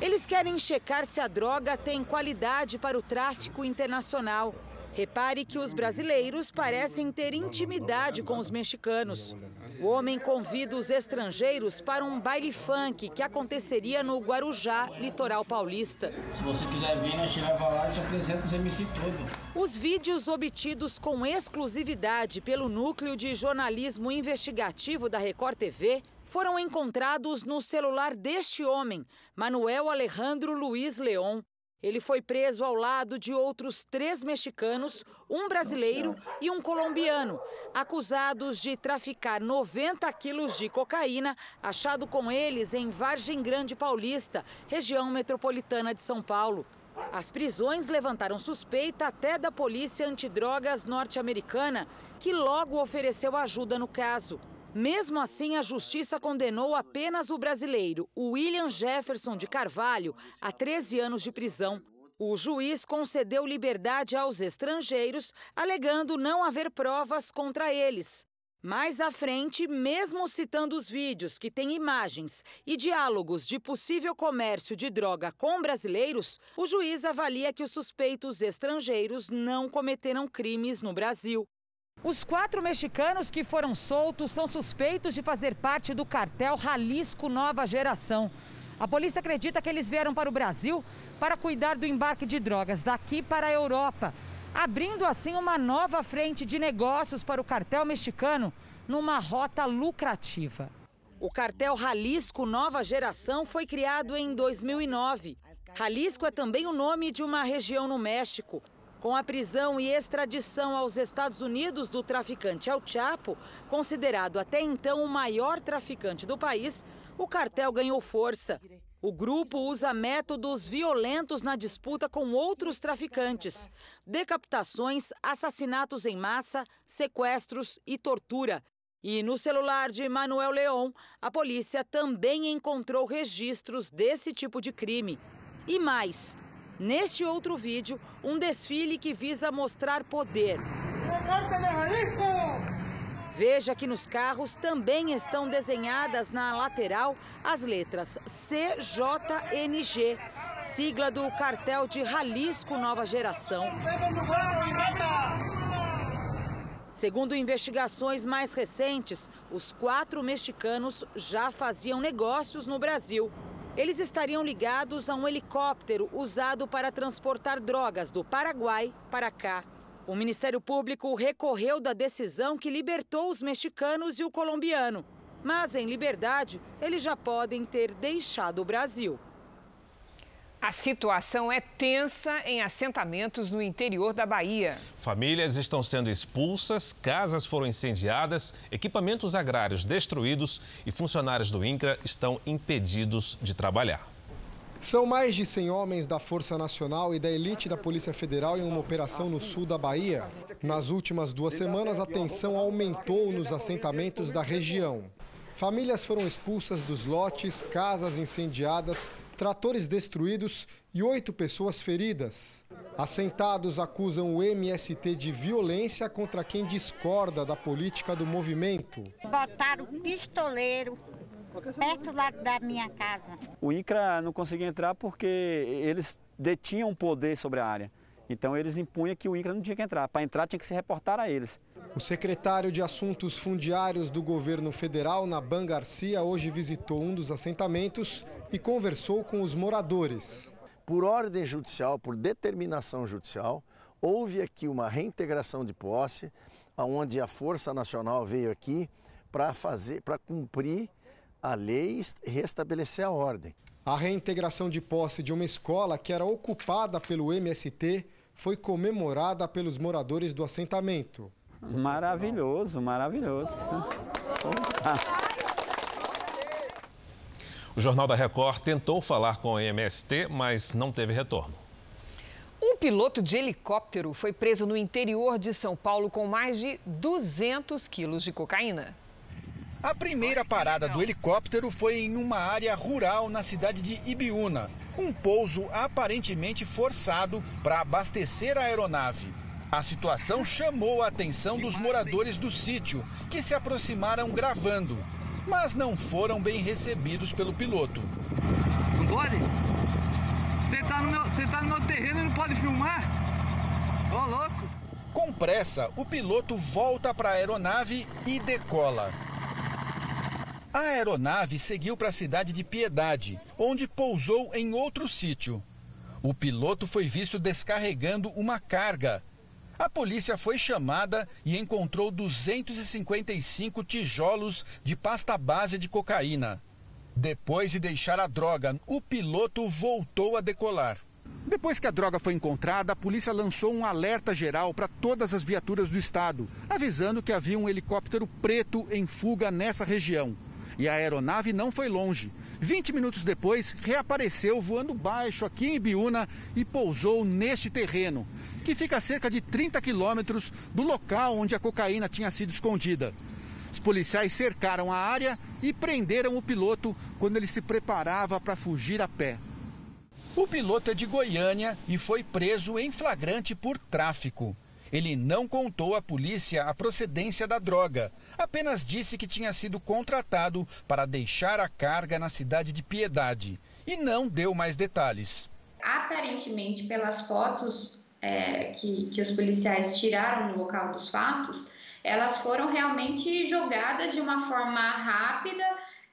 Eles querem checar se a droga tem qualidade para o tráfico internacional. Repare que os brasileiros parecem ter intimidade com os mexicanos. O homem convida os estrangeiros para um baile funk que aconteceria no Guarujá, litoral paulista. Se você quiser vir, nós te leva lá e te apresenta os MC todo. Os vídeos obtidos com exclusividade pelo Núcleo de Jornalismo Investigativo da Record TV foram encontrados no celular deste homem, Manuel Alejandro Luiz Leon, ele foi preso ao lado de outros três mexicanos, um brasileiro e um colombiano, acusados de traficar 90 quilos de cocaína, achado com eles em Vargem Grande Paulista, região metropolitana de São Paulo. As prisões levantaram suspeita até da polícia antidrogas norte-americana, que logo ofereceu ajuda no caso. Mesmo assim, a justiça condenou apenas o brasileiro, William Jefferson de Carvalho, a 13 anos de prisão. O juiz concedeu liberdade aos estrangeiros, alegando não haver provas contra eles. Mais à frente, mesmo citando os vídeos que têm imagens e diálogos de possível comércio de droga com brasileiros, o juiz avalia que os suspeitos estrangeiros não cometeram crimes no Brasil. Os quatro mexicanos que foram soltos são suspeitos de fazer parte do cartel Jalisco Nova Geração. A polícia acredita que eles vieram para o Brasil para cuidar do embarque de drogas daqui para a Europa, abrindo assim uma nova frente de negócios para o cartel mexicano numa rota lucrativa. O cartel Jalisco Nova Geração foi criado em 2009. Jalisco é também o nome de uma região no México. Com a prisão e extradição aos Estados Unidos do traficante El Chapo, considerado até então o maior traficante do país, o cartel ganhou força. O grupo usa métodos violentos na disputa com outros traficantes: decapitações, assassinatos em massa, sequestros e tortura. E no celular de Manuel Leon, a polícia também encontrou registros desse tipo de crime. E mais, neste outro vídeo, um desfile que visa mostrar poder. Veja que nos carros também estão desenhadas na lateral as letras CJNG, sigla do cartel de Jalisco Nova Geração. Segundo investigações mais recentes, os quatro mexicanos já faziam negócios no Brasil. Eles estariam ligados a um helicóptero usado para transportar drogas do Paraguai para cá. O Ministério Público recorreu da decisão que libertou os mexicanos e o colombiano. Mas, em liberdade, eles já podem ter deixado o Brasil. A situação é tensa em assentamentos no interior da Bahia. Famílias estão sendo expulsas, casas foram incendiadas, equipamentos agrários destruídos e funcionários do INCRA estão impedidos de trabalhar. São mais de 100 homens da Força Nacional e da elite da Polícia Federal em uma operação no sul da Bahia. Nas últimas duas semanas, a tensão aumentou nos assentamentos da região. Famílias foram expulsas dos lotes, casas incendiadas, tratores destruídos e oito pessoas feridas. Assentados acusam o MST de violência contra quem discorda da política do movimento. Botaram pistoleiro perto lá da minha casa. O INCRA não conseguia entrar porque eles detinham poder sobre a área. Então eles impunham que o INCRA não tinha que entrar. Para entrar tinha que se reportar a eles. O secretário de Assuntos Fundiários do governo federal, Naban Garcia, hoje visitou um dos assentamentos e conversou com os moradores. Por ordem judicial, por determinação judicial, houve aqui uma reintegração de posse, onde a Força Nacional veio aqui para fazer, para cumprir a lei e restabelecer a ordem. A reintegração de posse de uma escola que era ocupada pelo MST foi comemorada pelos moradores do assentamento. Maravilhoso, maravilhoso. O Jornal da Record tentou falar com a MST, mas não teve retorno. Um piloto de helicóptero foi preso no interior de São Paulo com mais de 200 quilos de cocaína. A primeira parada do helicóptero foi em uma área rural na cidade de Ibiúna. Um pouso aparentemente forçado para abastecer a aeronave. A situação chamou a atenção dos moradores do sítio, que se aproximaram gravando, mas não foram bem recebidos pelo piloto. Não pode? Você está no, meu, você tá no meu terreno e não pode filmar? Ô, louco! Com pressa, o piloto volta para a aeronave e decola. A aeronave seguiu para a cidade de Piedade, onde pousou em outro sítio. O piloto foi visto descarregando uma carga a polícia foi chamada e encontrou 255 tijolos de pasta base de cocaína. Depois de deixar a droga, o piloto voltou a decolar. Depois que a droga foi encontrada, a polícia lançou um alerta geral para todas as viaturas do estado, avisando que havia um helicóptero preto em fuga nessa região. E a aeronave não foi longe. 20 minutos depois, reapareceu voando baixo aqui em Biúna e pousou neste terreno que fica a cerca de 30 quilômetros do local onde a cocaína tinha sido escondida. Os policiais cercaram a área e prenderam o piloto quando ele se preparava para fugir a pé. O piloto é de Goiânia e foi preso em flagrante por tráfico. Ele não contou à polícia a procedência da droga, apenas disse que tinha sido contratado para deixar a carga na cidade de Piedade e não deu mais detalhes. Aparentemente, pelas fotos é, que, que os policiais tiraram no local dos fatos, elas foram realmente jogadas de uma forma rápida,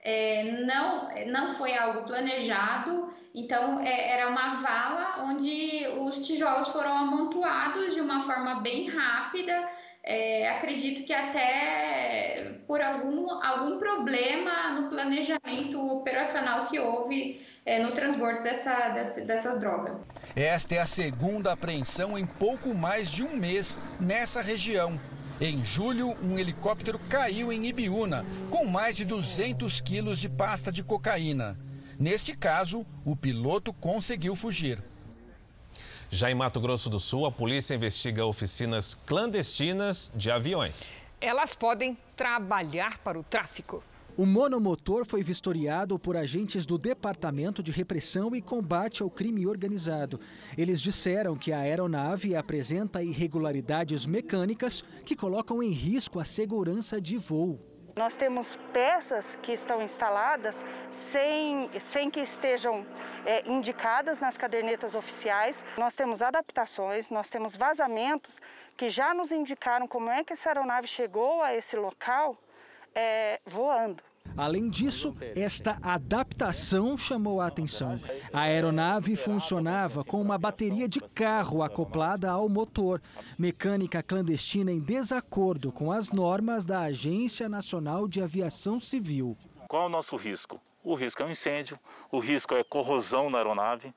é, não, não foi algo planejado, então é, era uma vala onde os tijolos foram amontoados de uma forma bem rápida. É, acredito que até por algum, algum problema no planejamento operacional que houve é, no transbordo dessa, dessa, dessa droga. Esta é a segunda apreensão em pouco mais de um mês nessa região. Em julho, um helicóptero caiu em Ibiúna com mais de 200 quilos de pasta de cocaína. Neste caso, o piloto conseguiu fugir. Já em Mato Grosso do Sul, a polícia investiga oficinas clandestinas de aviões. Elas podem trabalhar para o tráfico. O monomotor foi vistoriado por agentes do Departamento de Repressão e Combate ao Crime Organizado. Eles disseram que a aeronave apresenta irregularidades mecânicas que colocam em risco a segurança de voo. Nós temos peças que estão instaladas sem, sem que estejam é, indicadas nas cadernetas oficiais. Nós temos adaptações, nós temos vazamentos que já nos indicaram como é que essa aeronave chegou a esse local é, voando. Além disso, esta adaptação chamou a atenção. A aeronave funcionava com uma bateria de carro acoplada ao motor, mecânica clandestina em desacordo com as normas da Agência Nacional de Aviação Civil. Qual é o nosso risco? O risco é um incêndio, o risco é corrosão na aeronave.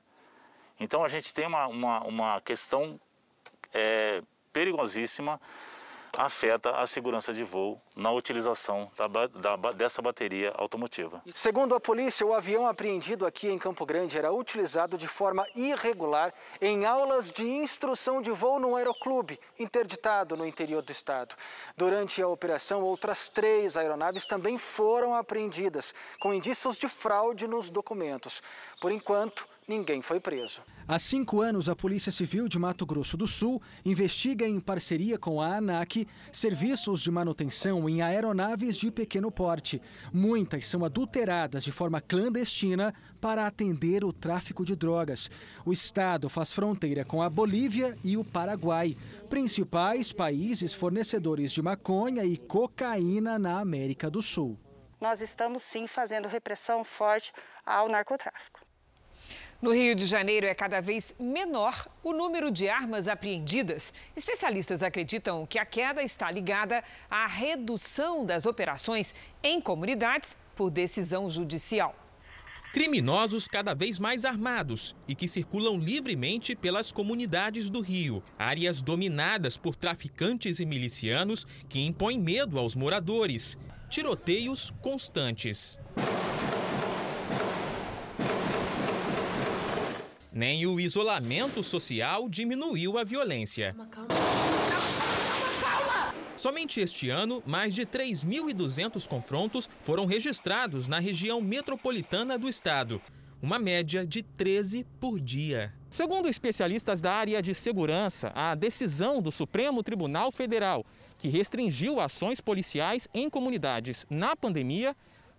Então a gente tem uma, uma, uma questão é, perigosíssima afeta a segurança de voo na utilização da, da, dessa bateria automotiva. Segundo a polícia, o avião apreendido aqui em Campo Grande era utilizado de forma irregular em aulas de instrução de voo no aeroclube, interditado no interior do estado. Durante a operação, outras três aeronaves também foram apreendidas, com indícios de fraude nos documentos. Por enquanto, ninguém foi preso. Há cinco anos, a Polícia Civil de Mato Grosso do Sul investiga em parceria com a ANAC serviços de manutenção em aeronaves de pequeno porte. Muitas são adulteradas de forma clandestina para atender o tráfico de drogas. O estado faz fronteira com a Bolívia e o Paraguai, principais países fornecedores de maconha e cocaína na América do Sul. Nós estamos sim fazendo repressão forte ao narcotráfico. No Rio de Janeiro é cada vez menor o número de armas apreendidas. Especialistas acreditam que a queda está ligada à redução das operações em comunidades por decisão judicial. Criminosos cada vez mais armados e que circulam livremente pelas comunidades do Rio, áreas dominadas por traficantes e milicianos que impõem medo aos moradores. Tiroteios constantes. Nem o isolamento social diminuiu a violência. Somente este ano, mais de 3.200 confrontos foram registrados na região metropolitana do estado, uma média de 13 por dia. Segundo especialistas da área de segurança, a decisão do Supremo Tribunal Federal, que restringiu ações policiais em comunidades na pandemia,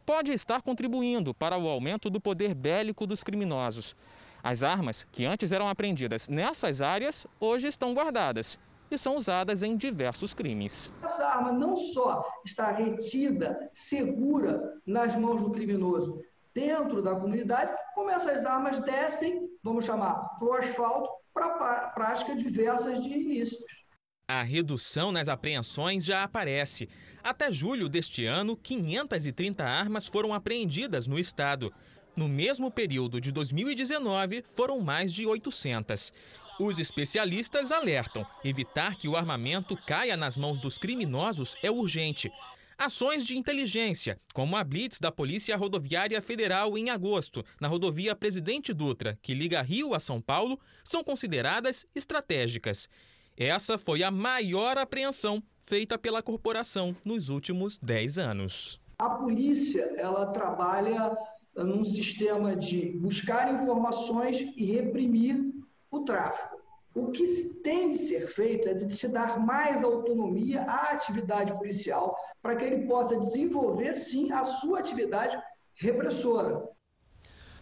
pode estar contribuindo para o aumento do poder bélico dos criminosos. As armas, que antes eram apreendidas nessas áreas, hoje estão guardadas e são usadas em diversos crimes. Essa arma não só está retida, segura nas mãos do criminoso dentro da comunidade, como essas armas descem, vamos chamar, para o asfalto, para prática diversas de ilícitos. A redução nas apreensões já aparece. Até julho deste ano, 530 armas foram apreendidas no estado. No mesmo período de 2019, foram mais de 800. Os especialistas alertam: evitar que o armamento caia nas mãos dos criminosos é urgente. Ações de inteligência, como a Blitz da Polícia Rodoviária Federal em agosto, na rodovia Presidente Dutra, que liga Rio a São Paulo, são consideradas estratégicas. Essa foi a maior apreensão feita pela corporação nos últimos 10 anos. A polícia, ela trabalha num sistema de buscar informações e reprimir o tráfico. O que tem de ser feito é de se dar mais autonomia à atividade policial para que ele possa desenvolver, sim, a sua atividade repressora.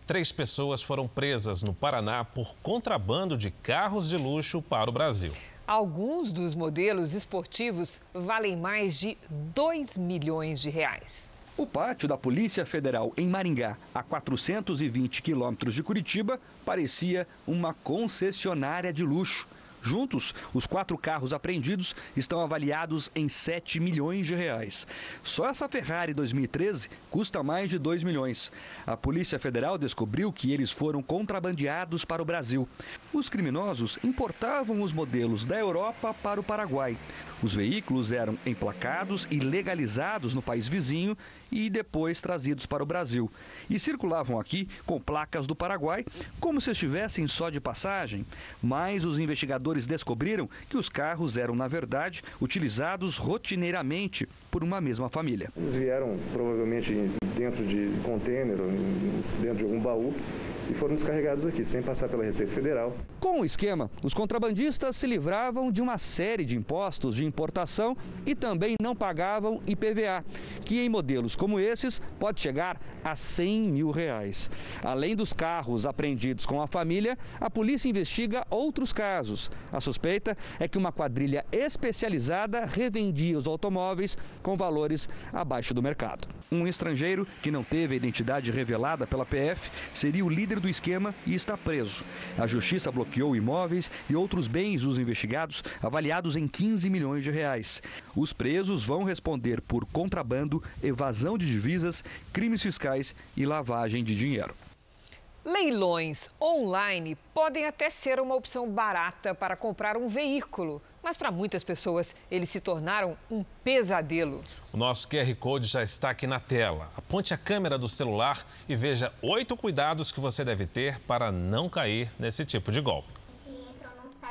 Três pessoas foram presas no Paraná por contrabando de carros de luxo para o Brasil. Alguns dos modelos esportivos valem mais de 2 milhões de reais. O pátio da Polícia Federal em Maringá, a 420 quilômetros de Curitiba, parecia uma concessionária de luxo. Juntos, os quatro carros apreendidos estão avaliados em 7 milhões de reais. Só essa Ferrari 2013 custa mais de 2 milhões. A Polícia Federal descobriu que eles foram contrabandeados para o Brasil. Os criminosos importavam os modelos da Europa para o Paraguai. Os veículos eram emplacados e legalizados no país vizinho e depois trazidos para o Brasil. E circulavam aqui com placas do Paraguai, como se estivessem só de passagem. Mas os investigadores descobriram que os carros eram, na verdade, utilizados rotineiramente por uma mesma família. Eles vieram provavelmente dentro de container, dentro de algum baú, e foram descarregados aqui, sem passar pela Receita Federal. Com o esquema, os contrabandistas se livravam de uma série de impostos de importação e também não pagavam IPVA, que em modelos como esses pode chegar a 100 mil reais. Além dos carros apreendidos com a família, a polícia investiga outros casos. A suspeita é que uma quadrilha especializada revendia os automóveis com valores abaixo do mercado. Um estrangeiro que não teve a identidade revelada pela PF seria o líder do esquema e está preso. A justiça bloqueou imóveis e outros bens dos investigados, avaliados em 15 milhões de reais. Os presos vão responder por contrabando, evasão de divisas, crimes fiscais e lavagem de dinheiro. Leilões online podem até ser uma opção barata para comprar um veículo, mas para muitas pessoas eles se tornaram um pesadelo. O nosso QR Code já está aqui na tela. Aponte a câmera do celular e veja oito cuidados que você deve ter para não cair nesse tipo de golpe.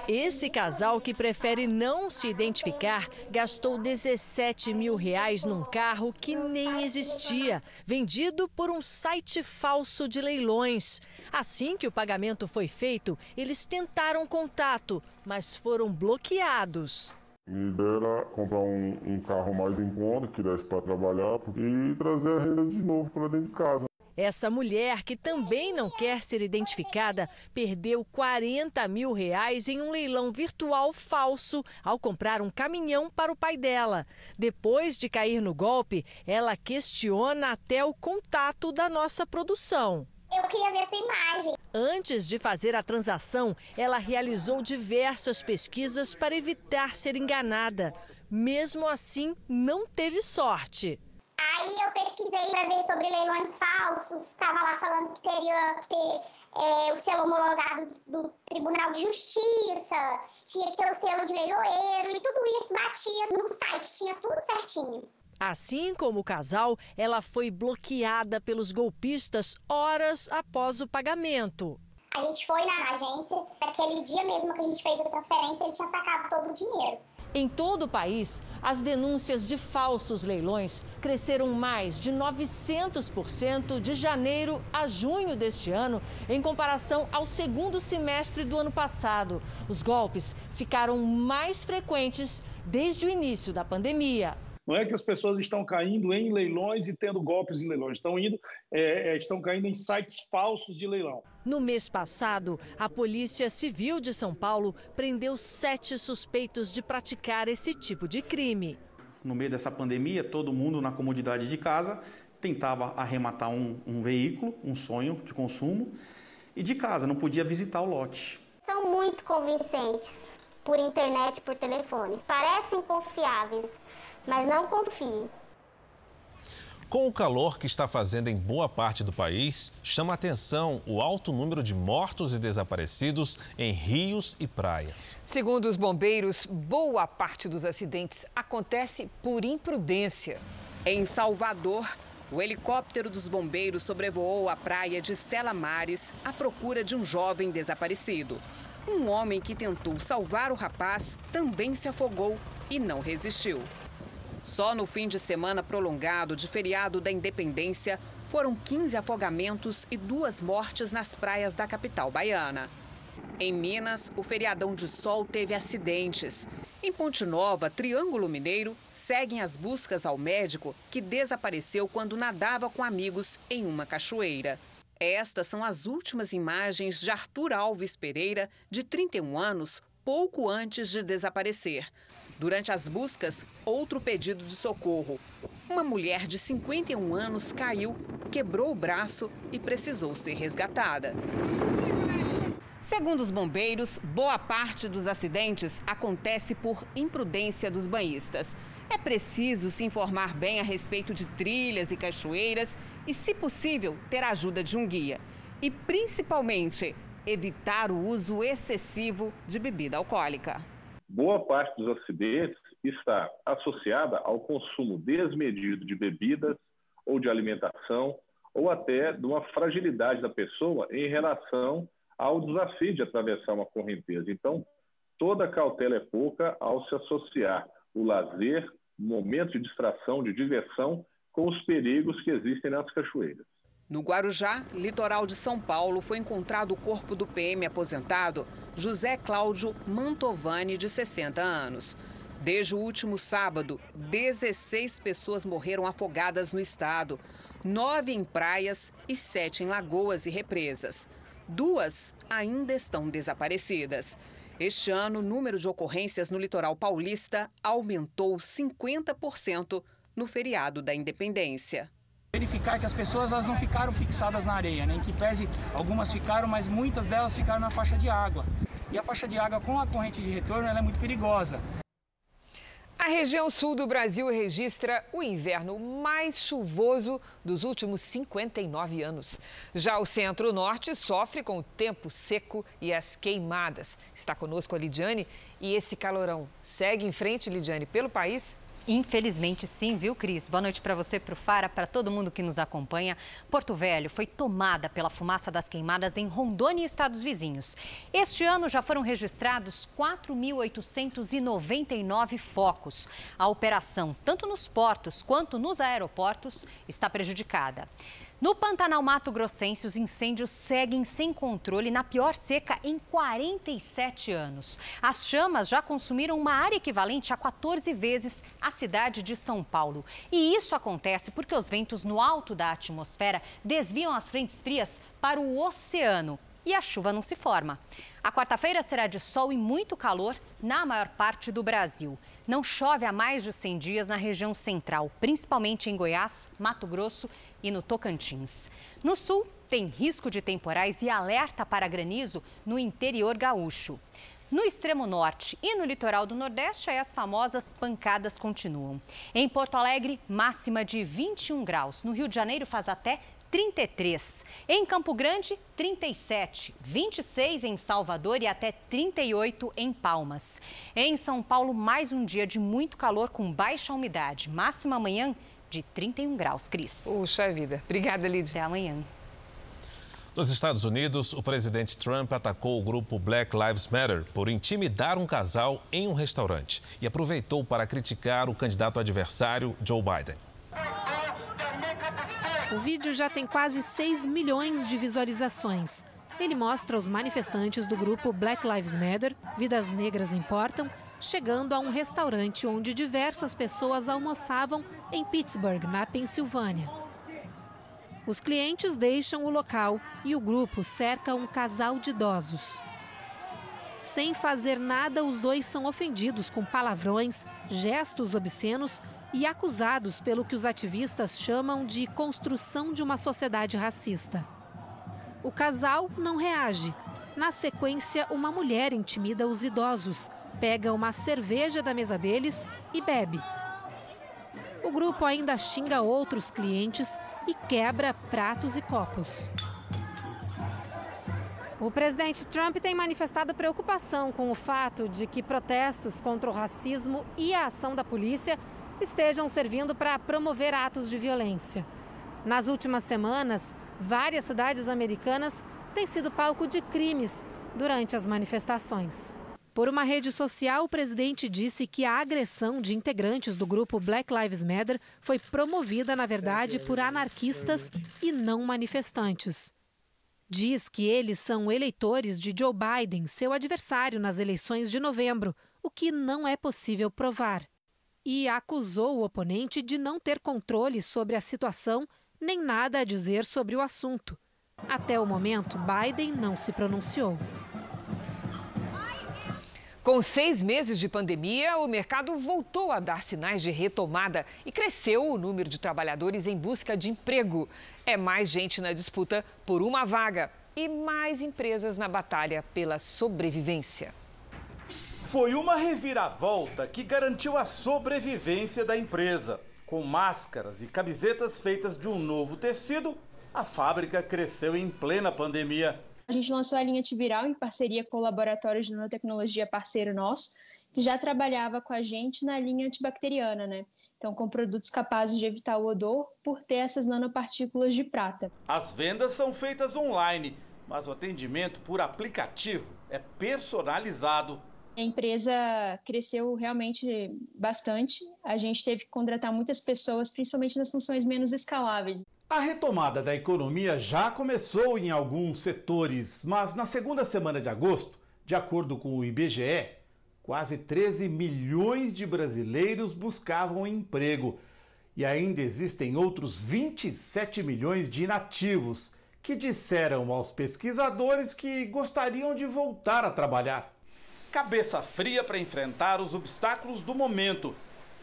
Esse casal que prefere não se identificar gastou 17 mil reais num carro que nem existia, vendido por um site falso de leilões. Assim que o pagamento foi feito, eles tentaram contato, mas foram bloqueados. Me ideia comprar um, um carro mais em conta, que desse para trabalhar e trazer a renda de novo para dentro de casa. Essa mulher, que também não quer ser identificada, perdeu 40 mil reais em um leilão virtual falso ao comprar um caminhão para o pai dela. Depois de cair no golpe, ela questiona até o contato da nossa produção. Eu queria ver essa imagem. Antes de fazer a transação, ela realizou diversas pesquisas para evitar ser enganada. Mesmo assim, não teve sorte. Aí eu pesquisei para ver sobre leilões falsos, estava lá falando que teria que ter é, o selo homologado do Tribunal de Justiça, tinha que ter o selo de leiloeiro e tudo isso batia no site, tinha tudo certinho. Assim como o casal, ela foi bloqueada pelos golpistas horas após o pagamento. A gente foi na agência, naquele dia mesmo que a gente fez a transferência, ele tinha sacado todo o dinheiro. Em todo o país, as denúncias de falsos leilões cresceram mais de 900% de janeiro a junho deste ano, em comparação ao segundo semestre do ano passado. Os golpes ficaram mais frequentes desde o início da pandemia. Não é que as pessoas estão caindo em leilões e tendo golpes em leilões, estão, indo, é, é, estão caindo em sites falsos de leilão. No mês passado, a Polícia Civil de São Paulo prendeu sete suspeitos de praticar esse tipo de crime. No meio dessa pandemia, todo mundo na comodidade de casa tentava arrematar um, um veículo, um sonho de consumo, e de casa, não podia visitar o lote. São muito convincentes por internet, por telefone. Parecem confiáveis, mas não confie. Com o calor que está fazendo em boa parte do país, chama atenção o alto número de mortos e desaparecidos em rios e praias. Segundo os bombeiros, boa parte dos acidentes acontece por imprudência. Em Salvador, o helicóptero dos bombeiros sobrevoou a praia de Estela Mares à procura de um jovem desaparecido. Um homem que tentou salvar o rapaz também se afogou e não resistiu. Só no fim de semana prolongado de feriado da Independência, foram 15 afogamentos e duas mortes nas praias da capital baiana. Em Minas, o feriadão de sol teve acidentes. Em Ponte Nova, Triângulo Mineiro, seguem as buscas ao médico que desapareceu quando nadava com amigos em uma cachoeira. Estas são as últimas imagens de Arthur Alves Pereira, de 31 anos, pouco antes de desaparecer. Durante as buscas, outro pedido de socorro. Uma mulher de 51 anos caiu, quebrou o braço e precisou ser resgatada. Segundo os bombeiros, boa parte dos acidentes acontece por imprudência dos banhistas. É preciso se informar bem a respeito de trilhas e cachoeiras e, se possível, ter a ajuda de um guia. E, principalmente, evitar o uso excessivo de bebida alcoólica. Boa parte dos acidentes está associada ao consumo desmedido de bebidas ou de alimentação ou até de uma fragilidade da pessoa em relação ao desafio de atravessar uma correnteza. Então, toda cautela é pouca ao se associar o lazer momento de distração, de diversão, com os perigos que existem nas cachoeiras. No Guarujá, litoral de São Paulo, foi encontrado o corpo do PM aposentado José Cláudio Mantovani, de 60 anos. Desde o último sábado, 16 pessoas morreram afogadas no estado, nove em praias e sete em lagoas e represas. Duas ainda estão desaparecidas. Este ano, o número de ocorrências no litoral paulista aumentou 50% no feriado da Independência. Verificar que as pessoas elas não ficaram fixadas na areia, né? em que pese algumas ficaram, mas muitas delas ficaram na faixa de água. E a faixa de água com a corrente de retorno é muito perigosa. A região sul do Brasil registra o inverno mais chuvoso dos últimos 59 anos. Já o centro-norte sofre com o tempo seco e as queimadas. Está conosco a Lidiane e esse calorão segue em frente, Lidiane, pelo país? Infelizmente sim, viu, Cris? Boa noite para você, para o Fara, para todo mundo que nos acompanha. Porto Velho foi tomada pela fumaça das queimadas em Rondônia e estados vizinhos. Este ano já foram registrados 4.899 focos. A operação, tanto nos portos quanto nos aeroportos, está prejudicada. No Pantanal Mato Grossense, os incêndios seguem sem controle na pior seca em 47 anos. As chamas já consumiram uma área equivalente a 14 vezes a cidade de São Paulo. E isso acontece porque os ventos no alto da atmosfera desviam as frentes frias para o oceano e a chuva não se forma. A quarta-feira será de sol e muito calor na maior parte do Brasil. Não chove há mais de 100 dias na região central, principalmente em Goiás, Mato Grosso e no Tocantins. No sul, tem risco de temporais e alerta para granizo no interior gaúcho. No extremo norte e no litoral do Nordeste, as famosas pancadas continuam. Em Porto Alegre, máxima de 21 graus. No Rio de Janeiro, faz até 33. Em Campo Grande, 37. 26 em Salvador e até 38 em Palmas. Em São Paulo, mais um dia de muito calor com baixa umidade. Máxima amanhã de 31 graus, Cris. Puxa vida. Obrigada, Lídia. Até amanhã. Nos Estados Unidos, o presidente Trump atacou o grupo Black Lives Matter por intimidar um casal em um restaurante e aproveitou para criticar o candidato adversário Joe Biden. O vídeo já tem quase 6 milhões de visualizações. Ele mostra os manifestantes do grupo Black Lives Matter, Vidas Negras Importam, chegando a um restaurante onde diversas pessoas almoçavam em Pittsburgh, na Pensilvânia. Os clientes deixam o local e o grupo cerca um casal de idosos. Sem fazer nada, os dois são ofendidos com palavrões, gestos obscenos e acusados pelo que os ativistas chamam de construção de uma sociedade racista. O casal não reage. Na sequência, uma mulher intimida os idosos, pega uma cerveja da mesa deles e bebe. O grupo ainda xinga outros clientes e quebra pratos e copos. O presidente Trump tem manifestado preocupação com o fato de que protestos contra o racismo e a ação da polícia estejam servindo para promover atos de violência. Nas últimas semanas, várias cidades americanas têm sido palco de crimes durante as manifestações. Por uma rede social, o presidente disse que a agressão de integrantes do grupo Black Lives Matter foi promovida, na verdade, por anarquistas e não manifestantes. Diz que eles são eleitores de Joe Biden, seu adversário nas eleições de novembro, o que não é possível provar. E acusou o oponente de não ter controle sobre a situação nem nada a dizer sobre o assunto. Até o momento, Biden não se pronunciou. Com seis meses de pandemia, o mercado voltou a dar sinais de retomada e cresceu o número de trabalhadores em busca de emprego. É mais gente na disputa por uma vaga. e mais empresas na batalha pela sobrevivência. Foi uma reviravolta que garantiu a sobrevivência da empresa. Com máscaras e camisetas feitas de um novo tecido, a fábrica cresceu em plena pandemia. A gente lançou a linha antiviral em parceria com o laboratório de nanotecnologia parceiro nosso, que já trabalhava com a gente na linha antibacteriana, né? Então, com produtos capazes de evitar o odor por ter essas nanopartículas de prata. As vendas são feitas online, mas o atendimento por aplicativo é personalizado. A empresa cresceu realmente bastante. A gente teve que contratar muitas pessoas, principalmente nas funções menos escaláveis. A retomada da economia já começou em alguns setores, mas na segunda semana de agosto, de acordo com o IBGE, quase 13 milhões de brasileiros buscavam emprego. E ainda existem outros 27 milhões de inativos que disseram aos pesquisadores que gostariam de voltar a trabalhar. Cabeça fria para enfrentar os obstáculos do momento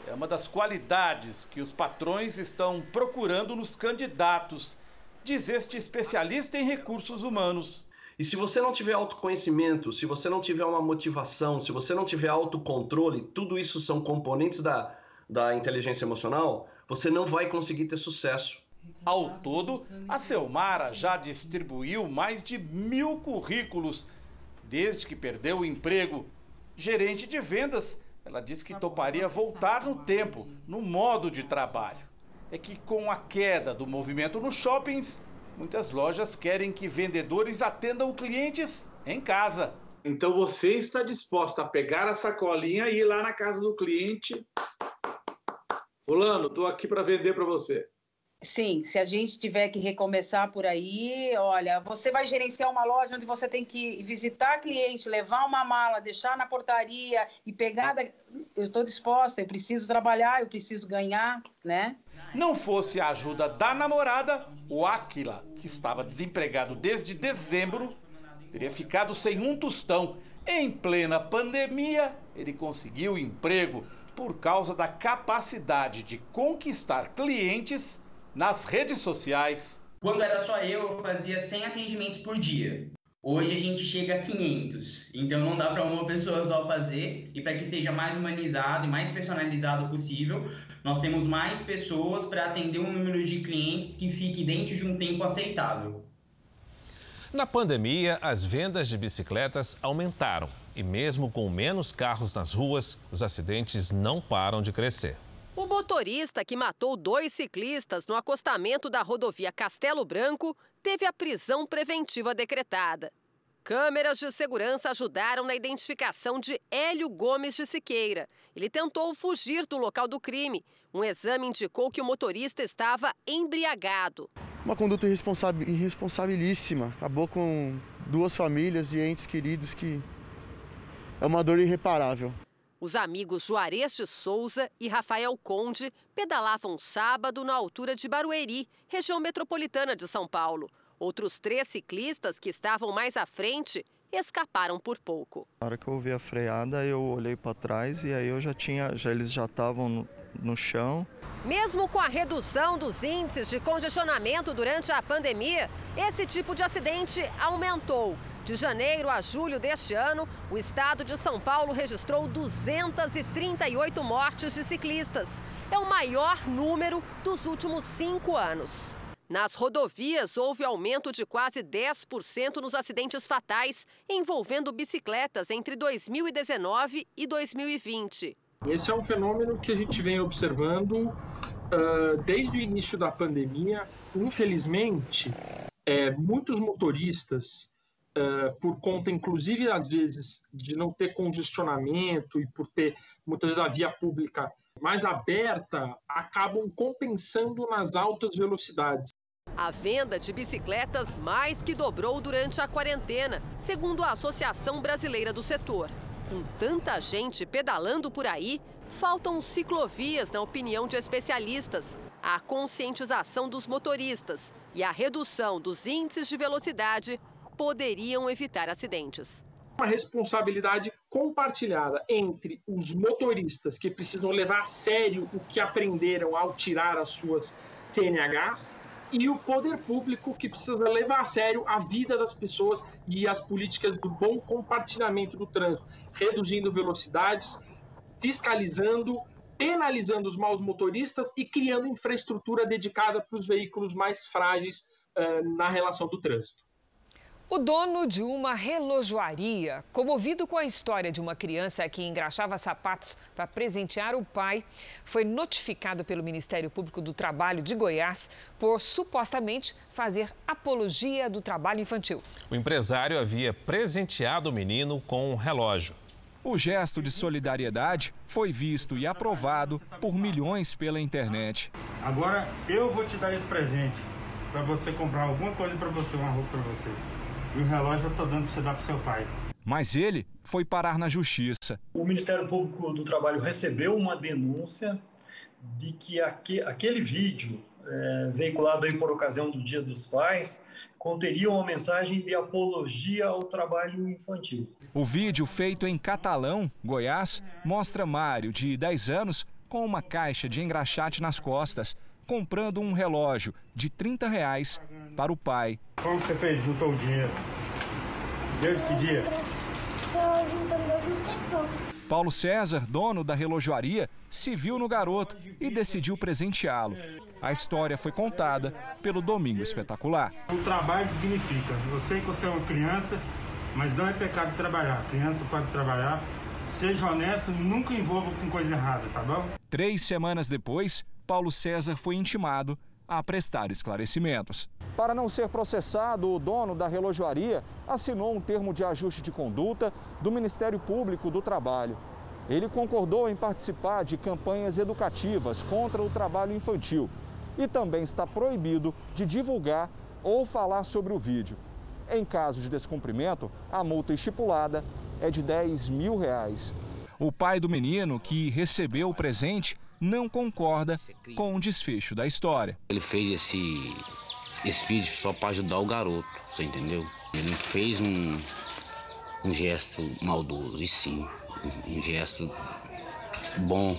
é uma das qualidades que os patrões estão procurando nos candidatos, diz este especialista em recursos humanos. E se você não tiver autoconhecimento, se você não tiver uma motivação, se você não tiver autocontrole, tudo isso são componentes da, da inteligência emocional, você não vai conseguir ter sucesso. Ao todo, a Selmara já distribuiu mais de mil currículos desde que perdeu o emprego. Gerente de vendas, ela disse que toparia voltar no tempo, no modo de trabalho. É que com a queda do movimento nos shoppings, muitas lojas querem que vendedores atendam clientes em casa. Então você está disposto a pegar a sacolinha e ir lá na casa do cliente. Fulano, estou aqui para vender para você. Sim, se a gente tiver que recomeçar por aí, olha, você vai gerenciar uma loja onde você tem que visitar cliente, levar uma mala, deixar na portaria e pegar. Da... Eu estou disposta, eu preciso trabalhar, eu preciso ganhar, né? Não fosse a ajuda da namorada, o Aquila, que estava desempregado desde dezembro, teria ficado sem um tostão. Em plena pandemia, ele conseguiu emprego por causa da capacidade de conquistar clientes nas redes sociais. Quando era só eu, eu fazia 100 atendimentos por dia. Hoje a gente chega a 500, então não dá para uma pessoa só fazer. E para que seja mais humanizado e mais personalizado possível, nós temos mais pessoas para atender um número de clientes que fique dentro de um tempo aceitável. Na pandemia, as vendas de bicicletas aumentaram e, mesmo com menos carros nas ruas, os acidentes não param de crescer. O motorista que matou dois ciclistas no acostamento da rodovia Castelo Branco teve a prisão preventiva decretada. Câmeras de segurança ajudaram na identificação de Hélio Gomes de Siqueira. Ele tentou fugir do local do crime. Um exame indicou que o motorista estava embriagado. Uma conduta irresponsabilíssima. Acabou com duas famílias e entes queridos que é uma dor irreparável. Os amigos Juarez de Souza e Rafael Conde pedalavam sábado na altura de Barueri, região metropolitana de São Paulo. Outros três ciclistas que estavam mais à frente escaparam por pouco. Na hora que eu ouvi a freada, eu olhei para trás e aí eu já tinha, já eles já estavam no, no chão. Mesmo com a redução dos índices de congestionamento durante a pandemia, esse tipo de acidente aumentou. De janeiro a julho deste ano, o estado de São Paulo registrou 238 mortes de ciclistas. É o maior número dos últimos cinco anos. Nas rodovias, houve aumento de quase 10% nos acidentes fatais envolvendo bicicletas entre 2019 e 2020. Esse é um fenômeno que a gente vem observando uh, desde o início da pandemia. Infelizmente, é, muitos motoristas Uh, por conta, inclusive, às vezes, de não ter congestionamento e por ter muitas vezes a via pública mais aberta, acabam compensando nas altas velocidades. A venda de bicicletas mais que dobrou durante a quarentena, segundo a Associação Brasileira do Setor. Com tanta gente pedalando por aí, faltam ciclovias, na opinião de especialistas. A conscientização dos motoristas e a redução dos índices de velocidade poderiam evitar acidentes. Uma responsabilidade compartilhada entre os motoristas que precisam levar a sério o que aprenderam ao tirar as suas CNHs e o poder público que precisa levar a sério a vida das pessoas e as políticas do bom compartilhamento do trânsito, reduzindo velocidades, fiscalizando, penalizando os maus motoristas e criando infraestrutura dedicada para os veículos mais frágeis uh, na relação do trânsito. O dono de uma relojoaria, comovido com a história de uma criança que engraxava sapatos para presentear o pai, foi notificado pelo Ministério Público do Trabalho de Goiás por supostamente fazer apologia do trabalho infantil. O empresário havia presenteado o menino com um relógio. O gesto de solidariedade foi visto e aprovado por milhões pela internet. Agora eu vou te dar esse presente para você comprar alguma coisa para você, uma roupa para você. E o relógio eu estou dando para você dar para seu pai. Mas ele foi parar na justiça. O Ministério Público do Trabalho recebeu uma denúncia de que aquele vídeo é, veiculado aí por ocasião do Dia dos Pais conteria uma mensagem de apologia ao trabalho infantil. O vídeo feito em Catalão, Goiás, mostra Mário, de 10 anos, com uma caixa de engraxate nas costas, comprando um relógio de 30 reais para o pai. Como você fez? Juntou o dinheiro? Desde que dia? Paulo César, dono da relojoaria, se viu no garoto e decidiu presenteá-lo. A história foi contada pelo Domingo Espetacular. O trabalho significa, eu sei que você é uma criança, mas não é pecado trabalhar. A criança pode trabalhar, seja honesto, nunca envolva com coisa errada, tá bom? Três semanas depois, Paulo César foi intimado a prestar esclarecimentos. Para não ser processado, o dono da relojoaria assinou um termo de ajuste de conduta do Ministério Público do Trabalho. Ele concordou em participar de campanhas educativas contra o trabalho infantil e também está proibido de divulgar ou falar sobre o vídeo. Em caso de descumprimento, a multa estipulada é de 10 mil reais. O pai do menino, que recebeu o presente, não concorda com o desfecho da história. Ele fez esse, esse vídeo só para ajudar o garoto, você entendeu? Ele não fez um, um gesto maldoso, e sim, um, um gesto bom.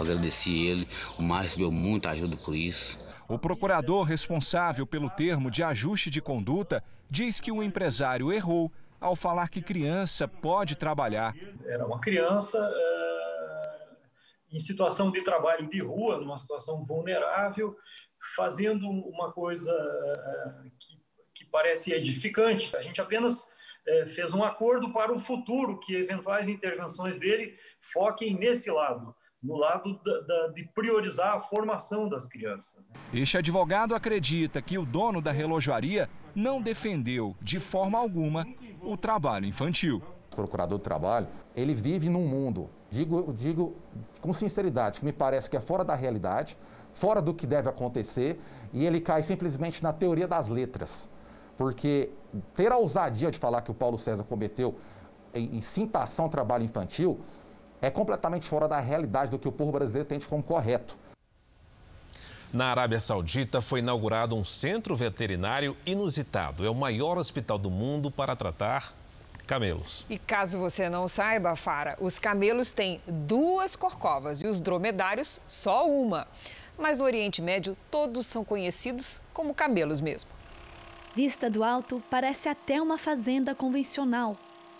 Agradeci ele, o Mar recebeu muita ajuda por isso. O procurador responsável pelo termo de ajuste de conduta diz que o empresário errou ao falar que criança pode trabalhar. Era uma criança em situação de trabalho de rua, numa situação vulnerável, fazendo uma coisa eh, que, que parece edificante. A gente apenas é, fez um acordo para o futuro, que eventuais intervenções dele foquem nesse lado, no lado da, da, de priorizar a formação das crianças. Este advogado acredita que o dono da relojoaria não defendeu, de forma alguma, o trabalho infantil. Procurador do trabalho, ele vive num mundo digo, digo com sinceridade, que me parece que é fora da realidade, fora do que deve acontecer, e ele cai simplesmente na teoria das letras. Porque ter a ousadia de falar que o Paulo César cometeu incitação ao trabalho infantil é completamente fora da realidade do que o povo brasileiro tem como correto. Na Arábia Saudita foi inaugurado um centro veterinário inusitado. É o maior hospital do mundo para tratar camelos. E caso você não saiba, Fara, os camelos têm duas corcovas e os dromedários só uma. Mas no Oriente Médio, todos são conhecidos como camelos mesmo. Vista do alto, parece até uma fazenda convencional.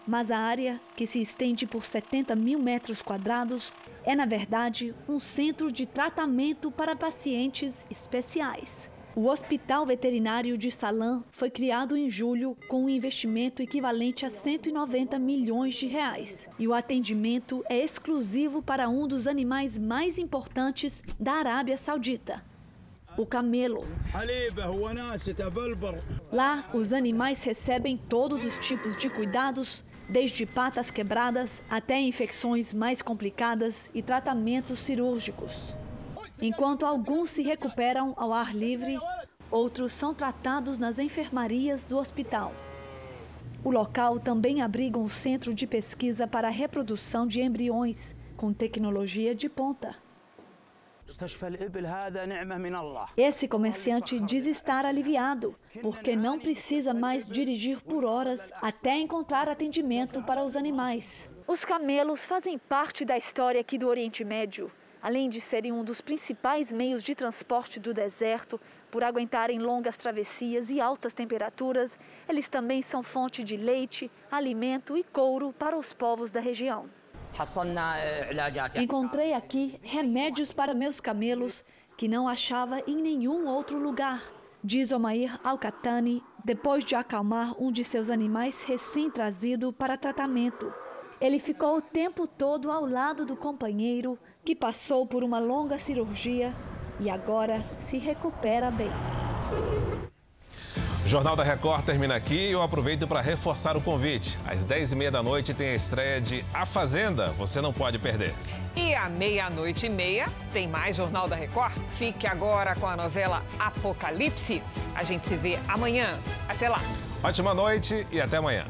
Mas a área, que se estende por 70 mil metros quadrados, é, na verdade, um centro de tratamento para pacientes especiais. O Hospital Veterinário de Salam foi criado em julho com um investimento equivalente a 190 milhões de reais. E o atendimento é exclusivo para um dos animais mais importantes da Arábia Saudita, o camelo. Lá, os animais recebem todos os tipos de cuidados, desde patas quebradas até infecções mais complicadas e tratamentos cirúrgicos. Enquanto alguns se recuperam ao ar livre, outros são tratados nas enfermarias do hospital. O local também abriga um centro de pesquisa para a reprodução de embriões, com tecnologia de ponta. Esse comerciante diz estar aliviado, porque não precisa mais dirigir por horas até encontrar atendimento para os animais. Os camelos fazem parte da história aqui do Oriente Médio Além de serem um dos principais meios de transporte do deserto, por aguentarem longas travessias e altas temperaturas, eles também são fonte de leite, alimento e couro para os povos da região. Encontrei aqui remédios para meus camelos que não achava em nenhum outro lugar, diz Omair Alcatani, depois de acalmar um de seus animais recém-trazido para tratamento. Ele ficou o tempo todo ao lado do companheiro, que passou por uma longa cirurgia e agora se recupera bem. O Jornal da Record termina aqui e eu aproveito para reforçar o convite. Às 10h30 da noite tem a estreia de A Fazenda. Você não pode perder. E à meia-noite e meia tem mais Jornal da Record. Fique agora com a novela Apocalipse. A gente se vê amanhã. Até lá. Ótima noite e até amanhã.